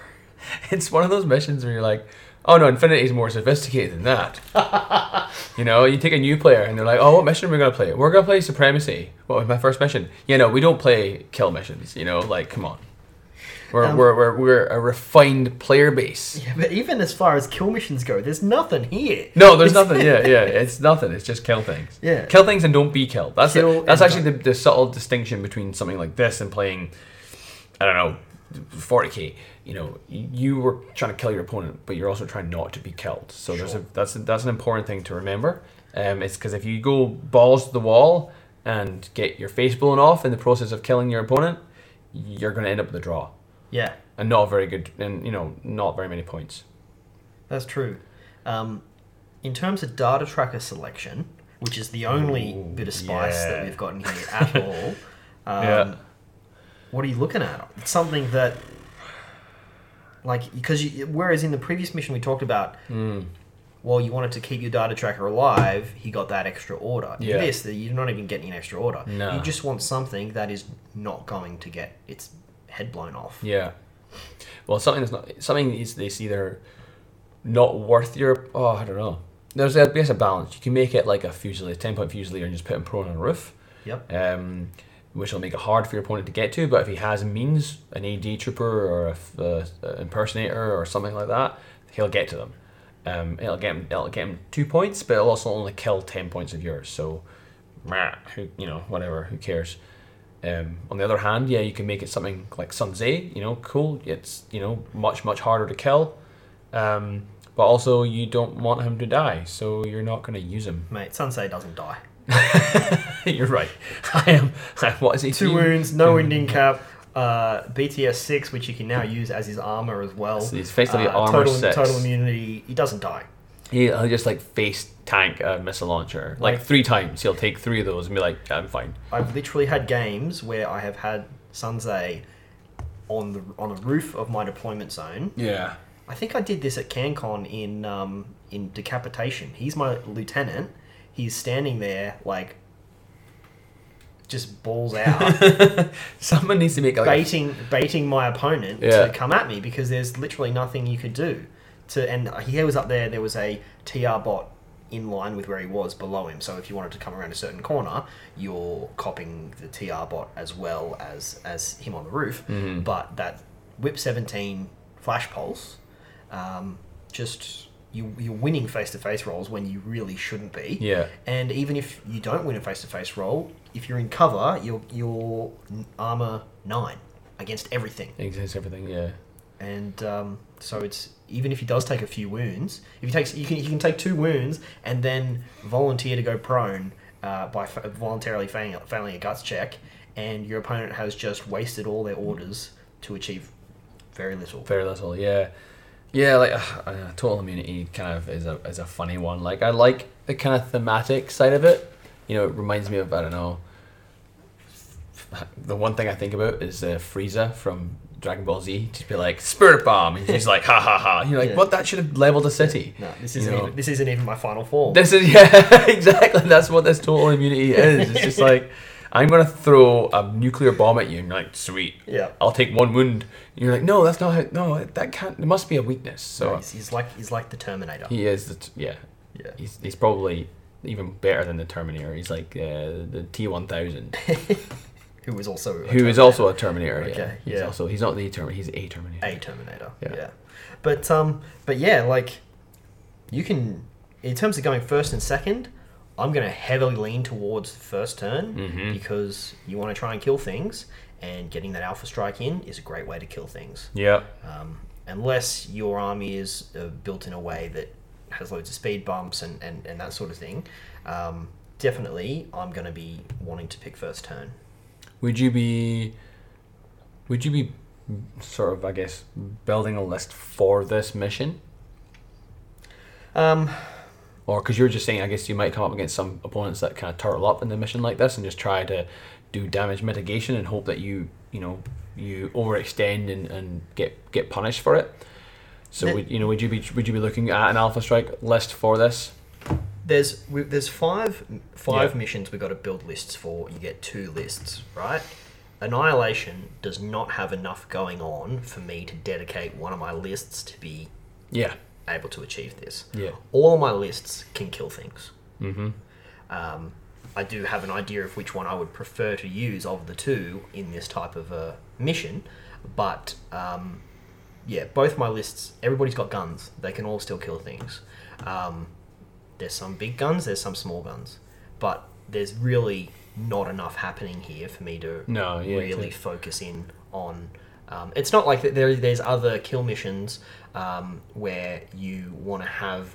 It's one of those missions where you're like, oh no, Infinity is more sophisticated than that. *laughs* you know, you take a new player and they're like, oh, what mission are we going to play? We're going to play Supremacy. What was my first mission? Yeah, no, we don't play kill missions. You know, like, come on. We're, Um, we're, we're, we're a refined player base. Yeah, but even as far as kill missions go, there's nothing here. No, there's nothing. Yeah, *laughs* yeah, it's nothing. It's just kill things. Yeah. kill things and don't be killed. That's Kill that's actually the, the subtle distinction between something like this and playing, I don't know, 40k. You know, you were trying to kill your opponent, but you're also trying not to be killed. So there's a that's a, that's an important thing to remember. Um, it's because if you go balls to the wall and get your face blown off in the process of killing your opponent, you're going to end up with a draw Yeah, and not very good, and you know, not very many points. That's true. Um, in terms of data tracker selection, which is the only Ooh, bit of spice yeah. that we've gotten here at *laughs* all, um, Yeah. what are you looking at? It's something that, like, because you, whereas in the previous mission we talked about, Mm. well, you wanted to keep your data tracker alive, he got that extra order. In Yeah. this, you're not even getting an extra order. No. You just want something that is not going to get its head blown off. Yeah. Well, something that's not something is this either not worth your oh I don't know. There's a there's a balance. You can make it like a fusilier, ten point fusilier, and just put him prone on a roof, Yep. um, which will make it hard for your opponent to get to. But if he has means, an AD trooper or a uh, impersonator or something like that, he'll get to them. Um, it'll get him. It'll get him two points, but it'll also only kill ten points of yours. So, meh, who you know, whatever. Who cares? Um, on the other hand, yeah, you can make it something like Sun Tze, you know, cool. It's you know much much harder to kill, um, but also you don't want him to die, so you're not going to use him. Mate, Sun Tze doesn't die. *laughs* you're right. I am. What is he? Two wounds, no wounding cap, uh, BTS 6, which you can now use as his armor as well. So he's effectively Uh, armor total, six. total immunity. He doesn't die. He, he'll just like face tank a missile launcher like, Like- three times. He'll take three of those and be like, I'm fine. I've literally had games where I have had Sun Tze on the on the roof of my deployment zone. Yeah. I think I did this at CanCon in um, in Decapitation. He's my lieutenant. He's standing there like just balls out, *laughs* Someone needs to make like a- baiting baiting my opponent Yeah. to come at me because there's literally nothing you could do. To and he was up there. There was a TR bot in line with where he was below him. So if you wanted to come around a certain corner, you're copying the TR bot as well as as him on the roof. Mhm. But that WIP 17 flash pulse, um, just you you're winning face to face rolls when you really shouldn't be. yeah. And even if you don't win a face to face roll, if you're in cover, you're you're armor nine against everything. Against everything. Yeah. And um, so it's even if he does take a few wounds, if he takes you can you can take two wounds and then volunteer to go prone uh, by fa- voluntarily failing, failing a guts check, and your opponent has just wasted all their orders to achieve very little. Very little, yeah, yeah. Like uh, uh, total immunity, kind of is a is a funny one. Like I like the kind of thematic side of it. You know, it reminds me of I don't know. The one thing I think about is uh, Frieza from Dragon Ball Z. Just be like Spirit Bomb, and she's like ha ha ha. You're like, Yeah. what? That should have leveled a city. No, this isn't know. even, this isn't even my final form. This is *laughs* yeah, exactly. That's what this total immunity is. It's just like I'm gonna throw a nuclear bomb at you, and you're like, sweet. yeah. I'll take one wound. And you're like, no, that's not how. No, that can't. There must be a weakness. So he's, he's like he's like the Terminator. he is. The t- yeah, yeah. he's he's probably even better than the Terminator. He's like uh, the T one thousand, *laughs* Who was also a who is also a Terminator. yeah, Okay, he's yeah. also he's not the Terminator. He's a Terminator. a Terminator. Yeah. Yeah. But um, but yeah, like you can in terms of going first and second, I'm gonna heavily lean towards first turn Mhm. because you want to try and kill things, and getting that alpha strike in is a great way to kill things. Yeah, Um, unless your army is uh, built in a way that has loads of speed bumps and, and, and that sort of thing, um, definitely I'm going to be wanting to pick first turn. Would you be? Would you be sort of, I guess, building a list for this mission? Um, Or because you're just saying, I guess you might come up against some opponents that kind of turtle up in the mission like this and just try to do damage mitigation and hope that you, you know, you overextend and, and get get punished for it. So The- would you know would you be would you be looking at an alpha strike list for this? There's we, there's five five Yeah. missions we've got to build lists for. You get two lists, right? Annihilation does not have enough going on for me to dedicate one of my lists to be Yeah. able to achieve this. Yeah. All of my lists can kill things. Mm-hmm. Um, I do have an idea of which one I would prefer to use of the two in this type of a mission, but um, yeah, both my lists. Everybody's got guns; they can all still kill things. Um, there's some big guns, there's some small guns, but there's really not enough happening here for me to No, yeah, really focus in on. Um, it's not like that there, there's other kill missions um, where you want to have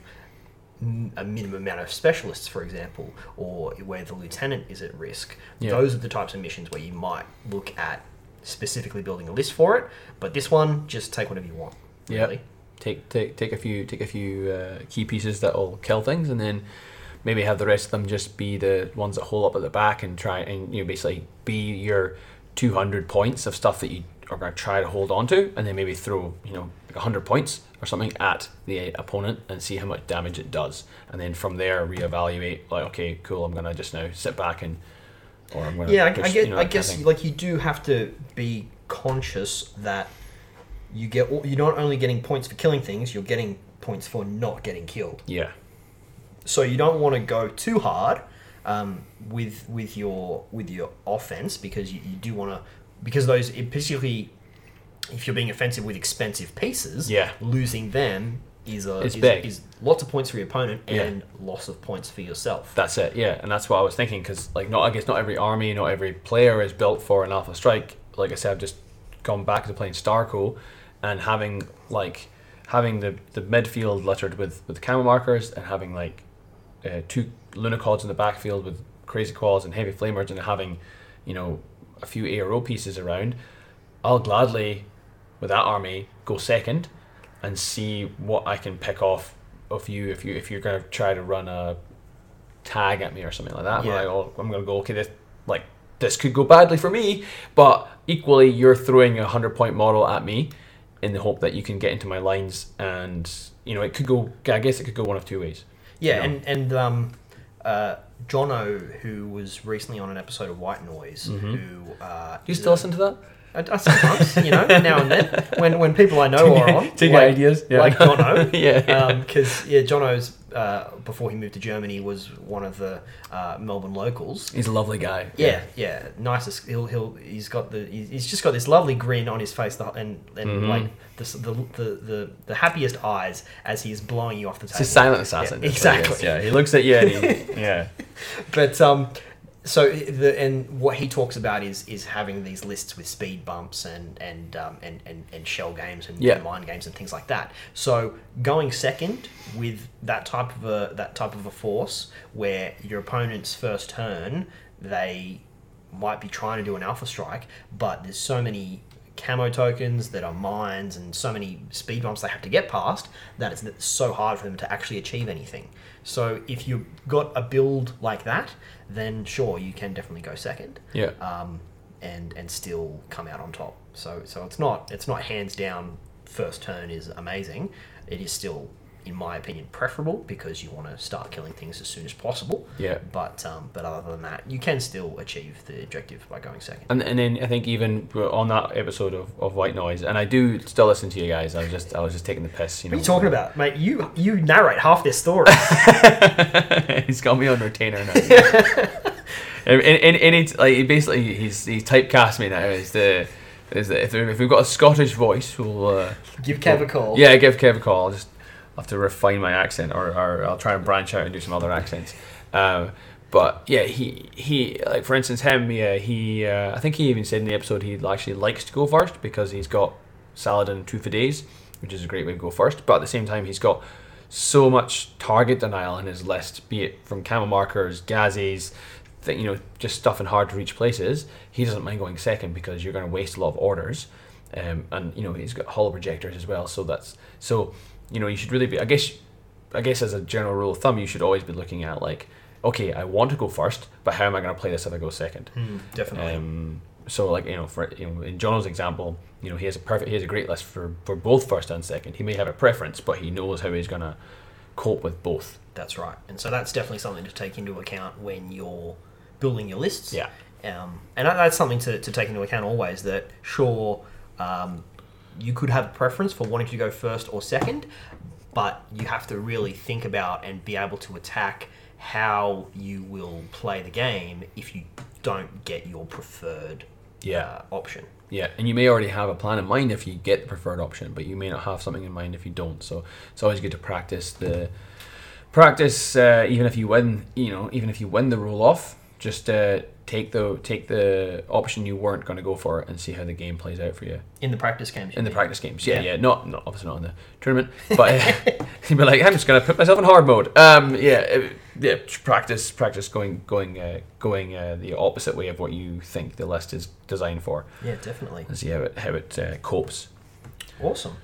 a minimum amount of specialists, for example, or where the lieutenant is at risk. Yeah. Those are the types of missions where you might look at specifically building a list for it. But this one, just take whatever you want. Yeah. Really. Take take take a few take a few uh, key pieces that'll kill things, and then maybe have the rest of them just be the ones that hold up at the back and try and you know basically be your two hundred points of stuff that you are going to try to hold on to, and then maybe throw you know like hundred points or something at the opponent and see how much damage it does, and then from there reevaluate. Like, okay, cool, I'm gonna just now sit back and, or I'm gonna. Yeah, I, push, I, get, you know, I guess like you do have to be conscious that you get you're not only getting points for killing things, you're getting points for not getting killed. yeah, So you don't want to go too hard um, with with your with your offense because you, you do want to because those particularly if you're being offensive with expensive pieces, Yeah. losing them is a is, big. is lots of points for your opponent Yeah. and loss of points for yourself. That's it, yeah, and that's what I was thinking because, like, not I guess not every army, not every player is built for an alpha strike. Like I said, I've just gone back to playing Starco, and having like having the the midfield littered with with camo markers and having like uh, two Lunokhods in the backfield with Crazy Koalas and heavy flamers and having you know a few ARO pieces around. I'll gladly, with that army, go second and see what I can pick off of you if you if you're gonna try to run a tag at me or something like that. Yeah. Like, oh, I'm gonna go okay. This like this could go badly for me, but equally you're throwing a hundred point model at me in the hope that you can get into my lines and you know it could go. I guess it could go one of two ways. Yeah, you know? and and um, uh, Jono, who was recently on an episode of White Noise, who uh, Do you still a- listen to that? I, I sometimes, you know, now and then, when when people I know *laughs* are on, To get like, ideas, yeah. like Jono, *laughs* Yeah. Um because yeah, Jono's uh, before he moved to Germany was one of the uh, Melbourne locals. He's a lovely guy. Yeah, yeah, nicest. He'll he'll he's got the he's just got this lovely grin on his face, the, and and Mhm. like the, the the the the happiest eyes as he's blowing you off the table. It's a silent assassin. Yeah, he exactly. Yeah, he looks at you and he, *laughs* yeah. But um, so the and what he talks about is is having these lists with speed bumps and and um, and, and and shell games and, Yeah. and mind games and things like that. So going second with that type of a that type of a force where your opponent's first turn they might be trying to do an alpha strike, but there's so many camo tokens that are mines and so many speed bumps they have to get past that it's so hard for them to actually achieve anything. So if you've got a build like that, then sure you can definitely go second, Yeah. um, and and still come out on top. So so it's not it's not hands down first turn is amazing. It is still, in my opinion, preferable because you want to start killing things as soon as possible. Yeah. But um, but other than that, you can still achieve the objective by going second. And, and then I think even on that episode of, of White Noise, and I do still listen to you guys. I was just I was just taking the piss. You know. What are you talking about, mate? You you narrate half this story. *laughs* he's got me on retainer now. *laughs* and, and, and it's like basically he's he typecast me now as the as the, if, if we've got a Scottish voice, we'll uh, Give Kev a call. yeah give Kev a call. I'll just have to refine my accent, or, or I'll try and branch out and do some other accents. Um, but yeah, he he like for instance him yeah he uh, I think he even said in the episode he actually likes to go first because he's got Saladin and two days, which is a great way to go first. But at the same time, he's got so much target denial in his list, be it from camel markers, gazes, th- you know, just stuff in hard to reach places. He doesn't mind going second because you're going to waste a lot of orders, um, and you know he's got holoprojectors as well. So that's so you know you should really be. I guess I guess as a general rule of thumb, you should always be looking at like, okay, I want to go first, but how am I going to play this if I go second? Hmm, definitely. Um, so like you know, for you know, in Jono's example, you know, he has a perfect, he has a great list for for both first and second. He may have a preference, but he knows how he's gonna cope with both. That's right. And so that's definitely something to take into account when you're building your lists. Yeah. Um, and that's something to, to take into account always that, sure, um, you could have a preference for wanting to go first or second, but you have to really think about and be able to attack how you will play the game if you don't get your preferred Yeah. uh, option. Yeah, and you may already have a plan in mind if you get the preferred option, but you may not have something in mind if you don't. So it's always good to practice the practice. Uh, even if you win, you know, even if you win the roll off, just uh, take the take the option you weren't going to go for and see how the game plays out for you In the practice games. in the mean? practice games. Yeah, Yeah. yeah, not, not obviously not in the tournament, *laughs* but uh, *laughs* you'd be like, I'm just going to put myself in hard mode. Um, yeah, uh, yeah, practice, practice going going uh, going uh, the opposite way of what you think the list is designed for Yeah, definitely. and see how it how it uh, copes. Awesome.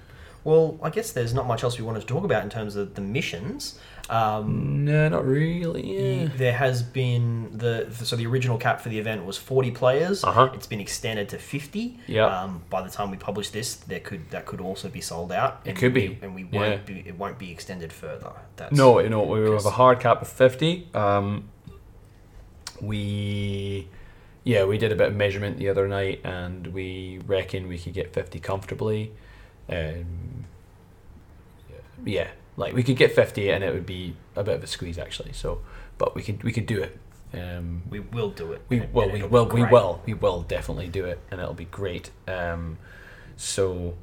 Well, I guess there's not much else we wanted to talk about in terms of the missions. Um, No, not really. Yeah. There has been the so the original cap for the event was 40 players. Uh-huh. It's been extended to 50. Yeah. Um, by the time we publish this, there could that could also be sold out. It and could we- be. and we won't be. It won't be extended further. That's No, you know, we have a hard cap of 50. Um, we, yeah, we did a bit of measurement the other night and we reckon we could get 50 comfortably. Um, yeah, like we could get 50 and it would be a bit of a squeeze actually. So, but we could we could do it. Um, We will do it. we and we it'll we will we will definitely do it and it'll be great. Um, so,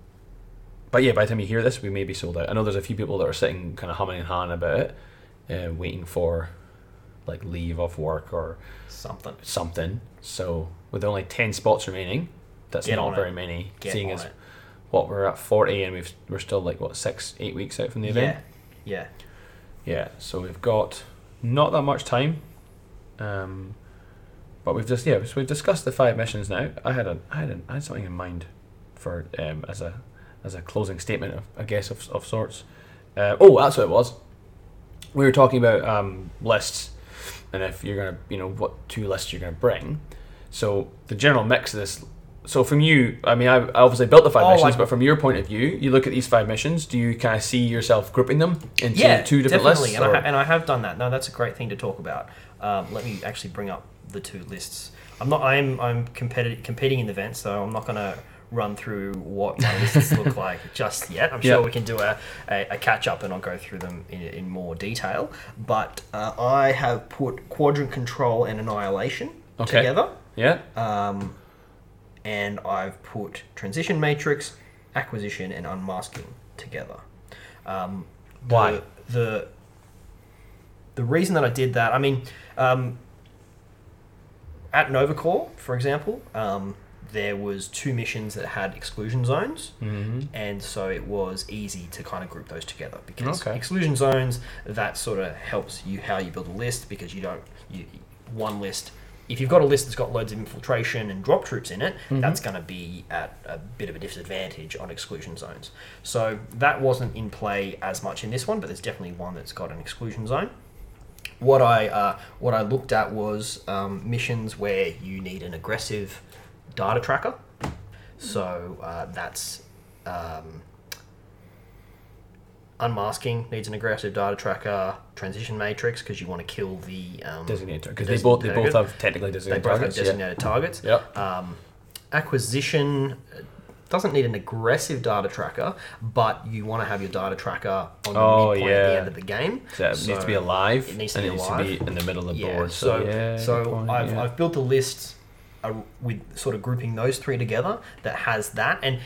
but yeah, by the time you hear this, we may be sold out. I know there's a few people that are sitting kind of humming and hawing about it, uh, waiting for like leave off work or Something. something. So with only ten spots remaining, that's Get not very it. many. Get seeing as it. What we're at forty and we've we're still like what six eight weeks out from the event. Yeah. Yeah. Yeah, so we've got not that much time. Um, but we've just yeah, so we've discussed the five missions now. I had a I had a, I had something in mind for um, as a as a closing statement of I guess of, of sorts. Uh, oh, that's what it was. We were talking about um, lists, and if you're gonna you know what two lists you're gonna bring. So the general mix of this. So from you, I mean, I I obviously built the five Oh, missions, but from your point of view, you look at these five missions. Do you kind of see yourself grouping them into yeah, two different definitely. lists? And, I and I have done that. No, that's a great thing to talk about. Um, let me actually bring up the two lists. I'm not. I'm. I'm competitive, competing in the event, so I'm not going to run through what my *laughs* lists look like just yet. I'm sure Yeah. we can do a, a, a catch up, and I'll go through them in, in more detail. But uh, I have put quadrant control and annihilation Okay. together. yeah. Um, and I've put transition matrix, acquisition, and unmasking together. Um, the, Why? The the reason that I did that, I mean, um, at Novacore, for example, um, there was two missions that had exclusion zones, Mm-hmm. and so it was easy to kind of group those together because Okay. exclusion zones that sort of helps you how you build a list because you don't you one list if you've got a list that's got loads of infiltration and drop troops in it Mhm. that's going to be at a bit of a disadvantage on exclusion zones so that wasn't in play as much in this one but there's definitely one that's got an exclusion zone what I uh, what I looked at was um, missions where you need an aggressive data tracker. So uh, that's um, unmasking needs an aggressive data tracker. Transition matrix because you want to kill the um, Designator because they both they both have technically designated they designated both have targets. designated targets. Yeah. Yep. Um, acquisition uh, doesn't need an aggressive data tracker, but you want to have your data tracker on the Oh, midpoint at the end of the game. So it needs to be alive. it needs to and be it needs alive. to be in the middle of the yeah, board. So, So, yeah. so point, I've, yeah. I've built a list uh, with sort of grouping those three together that has that, and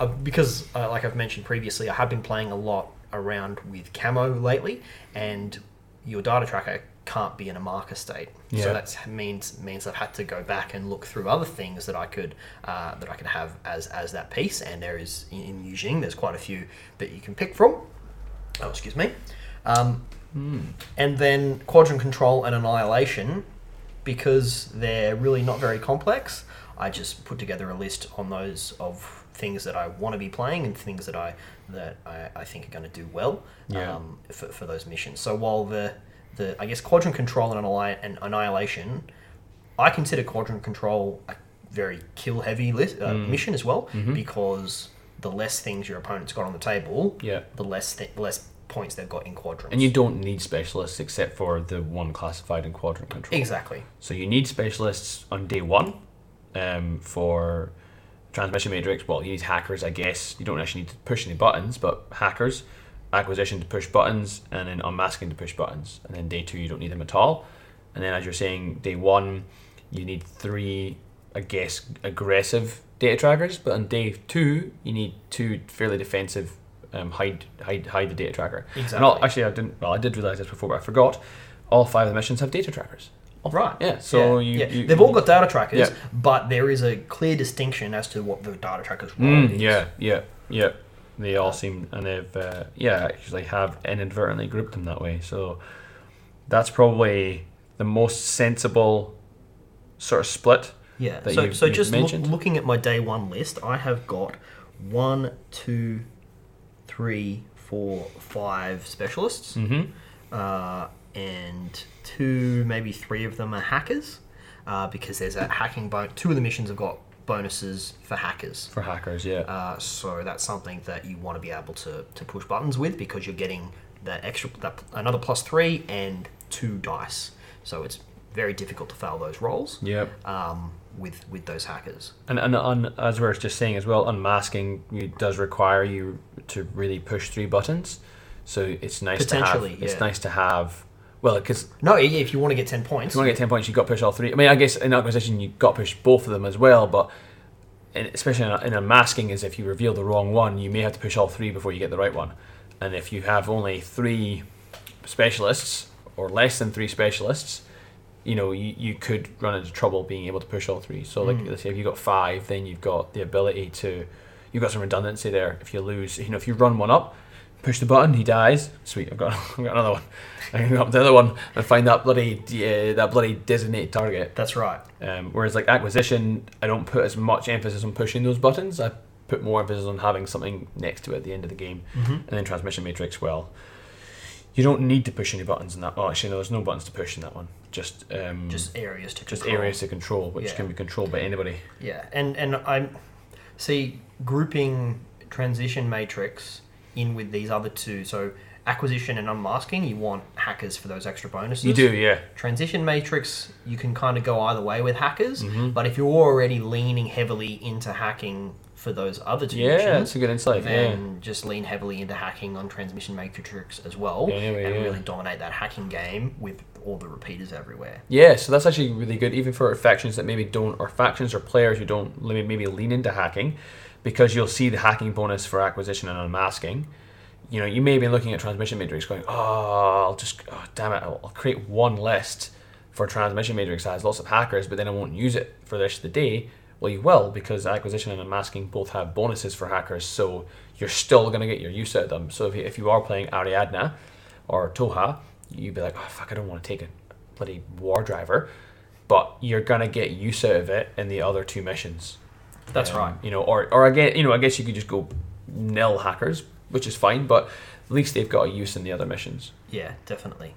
uh, because uh, like I've mentioned previously, I have been playing a lot around with camo lately, and your data tracker can't be in a marker state. Yeah. So that means means I've had to go back and look through other things that I could uh, that I could have as as that piece. And there is in, in Yu Jing, there's quite a few that you can pick from. Oh, excuse me. Um, Hmm. and then quadrant control and annihilation because they're really not very complex i just put together a list on those of things that i want to be playing and things that i that i, I think are going to do well Yeah. um, for, for those missions so while the the i guess quadrant control and, annihil- and annihilation i consider quadrant control a very kill heavy list, uh, Mm. mission as well Mhm. because the less things your opponent's got on the table Yeah. the less th- less points they've got in quadrants And you don't need specialists except for the one classified in quadrant control. exactly So you need specialists on day one um, for transmission matrix. Well, you need hackers, I guess. You don't actually need to push any buttons, but hackers, acquisition to push buttons, and then unmasking to push buttons. And then day two, you don't need them at all. And then, as you're saying, day one, you need three, I guess, aggressive data trackers. But on day two, you need two fairly defensive. Um, hide, hide, hide the data tracker. Exactly. And all, actually, I didn't. Well, I did realize this before, but I forgot. All five of the missions have data trackers. Right. Yeah. So yeah. you, yeah. you they've all got data trackers, Yeah. but there is a clear distinction as to what the data tracker's role Mm, is. yeah, yeah, yeah. They all seem, and they've, uh, yeah, actually have inadvertently grouped them that way. So that's probably the most sensible sort of split. Yeah. So, so just look, looking at my day one list, I have got one, two, three, four, five specialists, Mm-hmm. uh, and two, maybe three of them are hackers, uh, because there's a hacking bon Two of the missions have got bonuses for hackers. For hackers, yeah. Uh, so that's something that you want to be able to, to push buttons with because you're getting that extra that another plus three and two dice. So it's very difficult to fail those rolls yep. um, with with those hackers. And, and and as we are just saying as well, unmasking you, does require you to really push three buttons. So it's nice to have. Potentially, It's yeah. nice to have. Well, because No, yeah, if you want to get ten points, if you want to get ten points, you have got to push all three. I mean, I guess in acquisition you have got to push both of them as well, but. in- Especially in, a, in unmasking, is if you reveal the wrong one, you may have to push all three before you get the right one. And if you have only three specialists or less than three specialists, you know, you, you could run into trouble being able to push all three. So, like, Mm. let's say if you've got five, then you've got the ability to, you've got some redundancy there. If you lose, you know, if you run one up, push the button, he dies. Sweet, I've got, *laughs* I've got another one. I can go up to the other one and find that bloody, uh, that bloody designated target. that's right. Um, whereas, like, acquisition, I don't put as much emphasis on pushing those buttons. I put more emphasis on having something next to it at the end of the game. Mm-hmm. And then transmission matrix, well, you don't need to push any buttons in that. Oh, actually, no, there's no buttons to push in that one. Just um, Just areas to just control. areas to control, which Yeah. can be controlled by anybody. Yeah, and and I see grouping transition matrix in with these other two. So acquisition and unmasking, you want hackers for those extra bonuses. You do, yeah. Transition matrix, you can kind of go either way with hackers, Mhm. but if you're already leaning heavily into hacking for those other two Yeah, missions, that's a good insight. Yeah. then just lean heavily into hacking on transmission matrix as well, Yeah, yeah, and yeah. really dominate that hacking game with all the repeaters everywhere. Yeah, so that's actually really good, even for factions that maybe don't, or factions or players who don't maybe lean into hacking, because you'll see the hacking bonus for acquisition and unmasking. You know, you may be looking at transmission matrix, going, "Oh, I'll just, oh, damn it, I'll, create one list for transmission matrix that has lots of hackers, but then I won't use it for the rest of the day." Well, you will because acquisition and unmasking both have bonuses for hackers, so you're still going to get your use out of them. So if you, if you are playing Ariadna or Tohaa, you'd be like, "Oh fuck, I don't want to take a bloody war driver," but you're gonna get use out of it in the other two missions. That's Um, right. You know, or or again, you know, I guess you could just go nil hackers, which is fine, but at least they've got a use in the other missions. Yeah, definitely.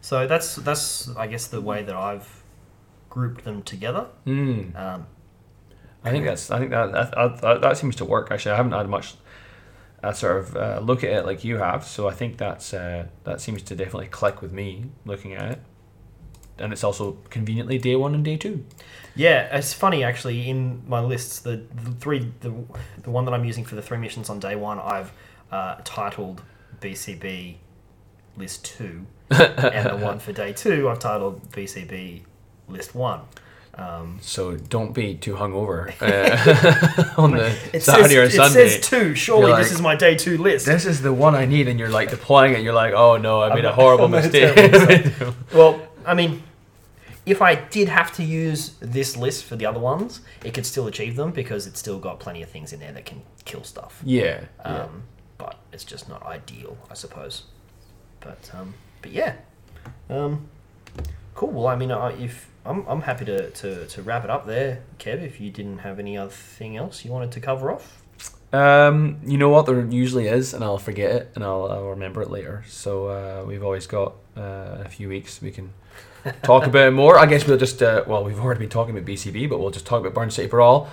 So that's that's I guess the way that I've grouped them together. Hmm. Um, I think that's. I think that that, that that seems to work. Actually, I haven't had much. uh sort of uh, look at it like you have, so I think that's uh, that seems to definitely click with me looking at it, and it's also conveniently day one and day two. Yeah, it's funny actually. In my lists, the, the three the, the one that I'm using for the three missions on day one, I've uh, titled BCB list two, *laughs* and the one for day two, I've titled BCB list one. Um, So don't be too hungover *laughs* uh, *laughs* on the it Saturday says, or Sunday. It says two. Surely You're this is my day two list. this is the one I need, and you're like deploying it. And you're like, oh no, I made a horrible mistake. Well, I mean, if I did have to use this list for the other ones, it could still achieve them because it's still got plenty of things in there that can kill stuff. yeah, Um, yeah. But it's just not ideal, I suppose. But um, but yeah, um, cool. Well, I mean, I, if I'm, I'm happy to, to, to wrap it up there, Kev. If you didn't have any other thing else you wanted to cover off, Um, you know what? There usually is, and I'll forget it, and I'll, I'll remember it later. So uh, we've always got uh, a few weeks we can talk about it more. I guess we'll just uh, well, we've already been talking about BCB, but we'll just talk about Burn City Brawl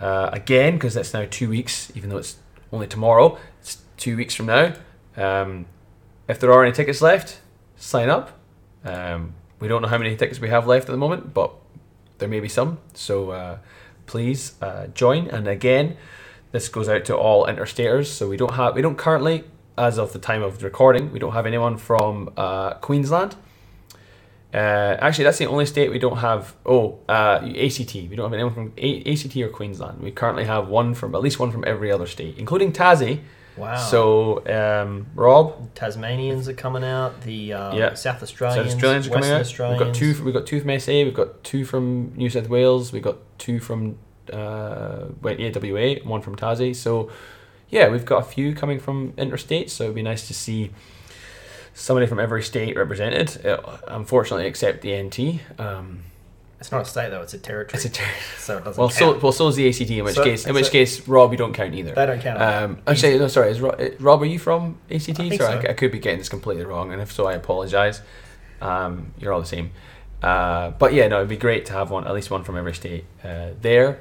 uh, again because that's now two weeks, even though it's only tomorrow. It's two weeks from now. Um, if there are any tickets left, sign up. Um, we don't know how many tickets we have left at the moment, but there may be some. So uh, please uh, join. And again, this goes out to all interstaters. So we don't have we don't currently, as of the time of recording, we don't have anyone from uh, Queensland. Uh, actually, that's the only state we don't have. Oh, uh, ACT. We don't have anyone from A- ACT or Queensland. We currently have one from at least one from every other state, including Tassie. wow. So, um, Rob, Tasmanians are coming out. The uh, Yeah. South Australians, South Australians are coming Western out. Australians. We've got two. We've got two from SA. We've got two from New South Wales. We've got two from uh, well, yeah, WA. One from Tassie. So, yeah, we've got a few coming from interstate. So it'd be nice to see somebody from every state represented. Uh, unfortunately, except the NT. Um, It's not a state though; it's a territory. It's a territory. *laughs* so it doesn't well, so count. well, so is the ACT. In which So- case, in which so- case, Rob, you don't count either. they don't count. Um, actually, no, sorry. Is Rob, Rob, are you from ACT? I sorry, so. I, I could be getting this completely wrong, and if so, I apologise. Um, you're all the same. Uh, but yeah, no, it'd be great to have one, at least one from every state uh, there,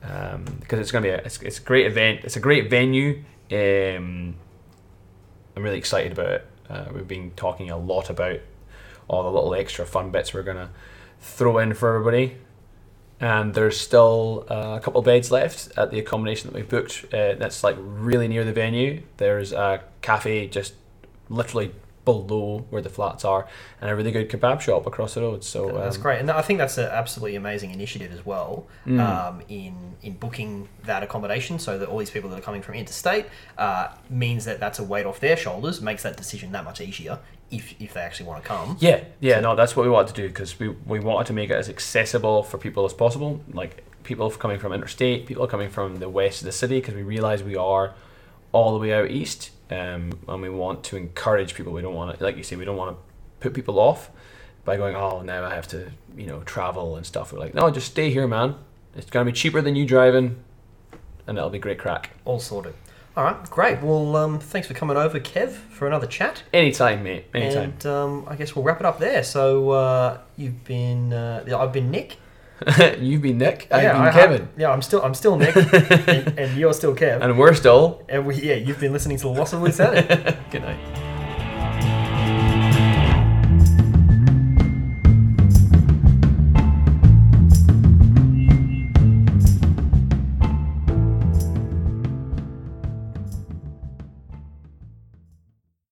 because it's going to be a, it's, it's a great event. It's a great venue. Um, I'm really excited about it. Uh, we've been talking a lot about all the little extra fun bits we're going to throw in for everybody. And there's still uh, a couple beds left at the accommodation that we booked. Uh, that's like really near the venue. There's a cafe just literally below where the flats are, and a really good kebab shop across the road. So that's um, great, and I think that's an absolutely amazing initiative as well Mm. um, in in booking that accommodation, so that all these people that are coming from interstate uh, means that that's a weight off their shoulders, makes that decision that much easier if if they actually want to come. Yeah, yeah, no, that's what we wanted to do because we, we wanted to make it as accessible for people as possible. Like people coming from interstate, people coming from the west of the city, because we realise we are all the way out east, um, and we want to encourage people. We don't want to, like you say, we don't want to put people off by going, oh, now I have to, you know, travel and stuff. We're like, no, just stay here, man. It's gonna be cheaper than you driving, and it'll be great crack. All sorted. All right, great. Well, um, thanks for coming over, Kev, for another chat. Anytime, mate. Anytime. And um, I guess we'll wrap it up there. So uh, you've been, uh, I've been Nick. *laughs* You've been Nick. I've yeah, been I- Kevin. I- yeah, I'm still, I'm still Nick, *laughs* and, and you're still Kev. and we're still. And we, yeah, you've been listening to the Loss of *laughs* Good night.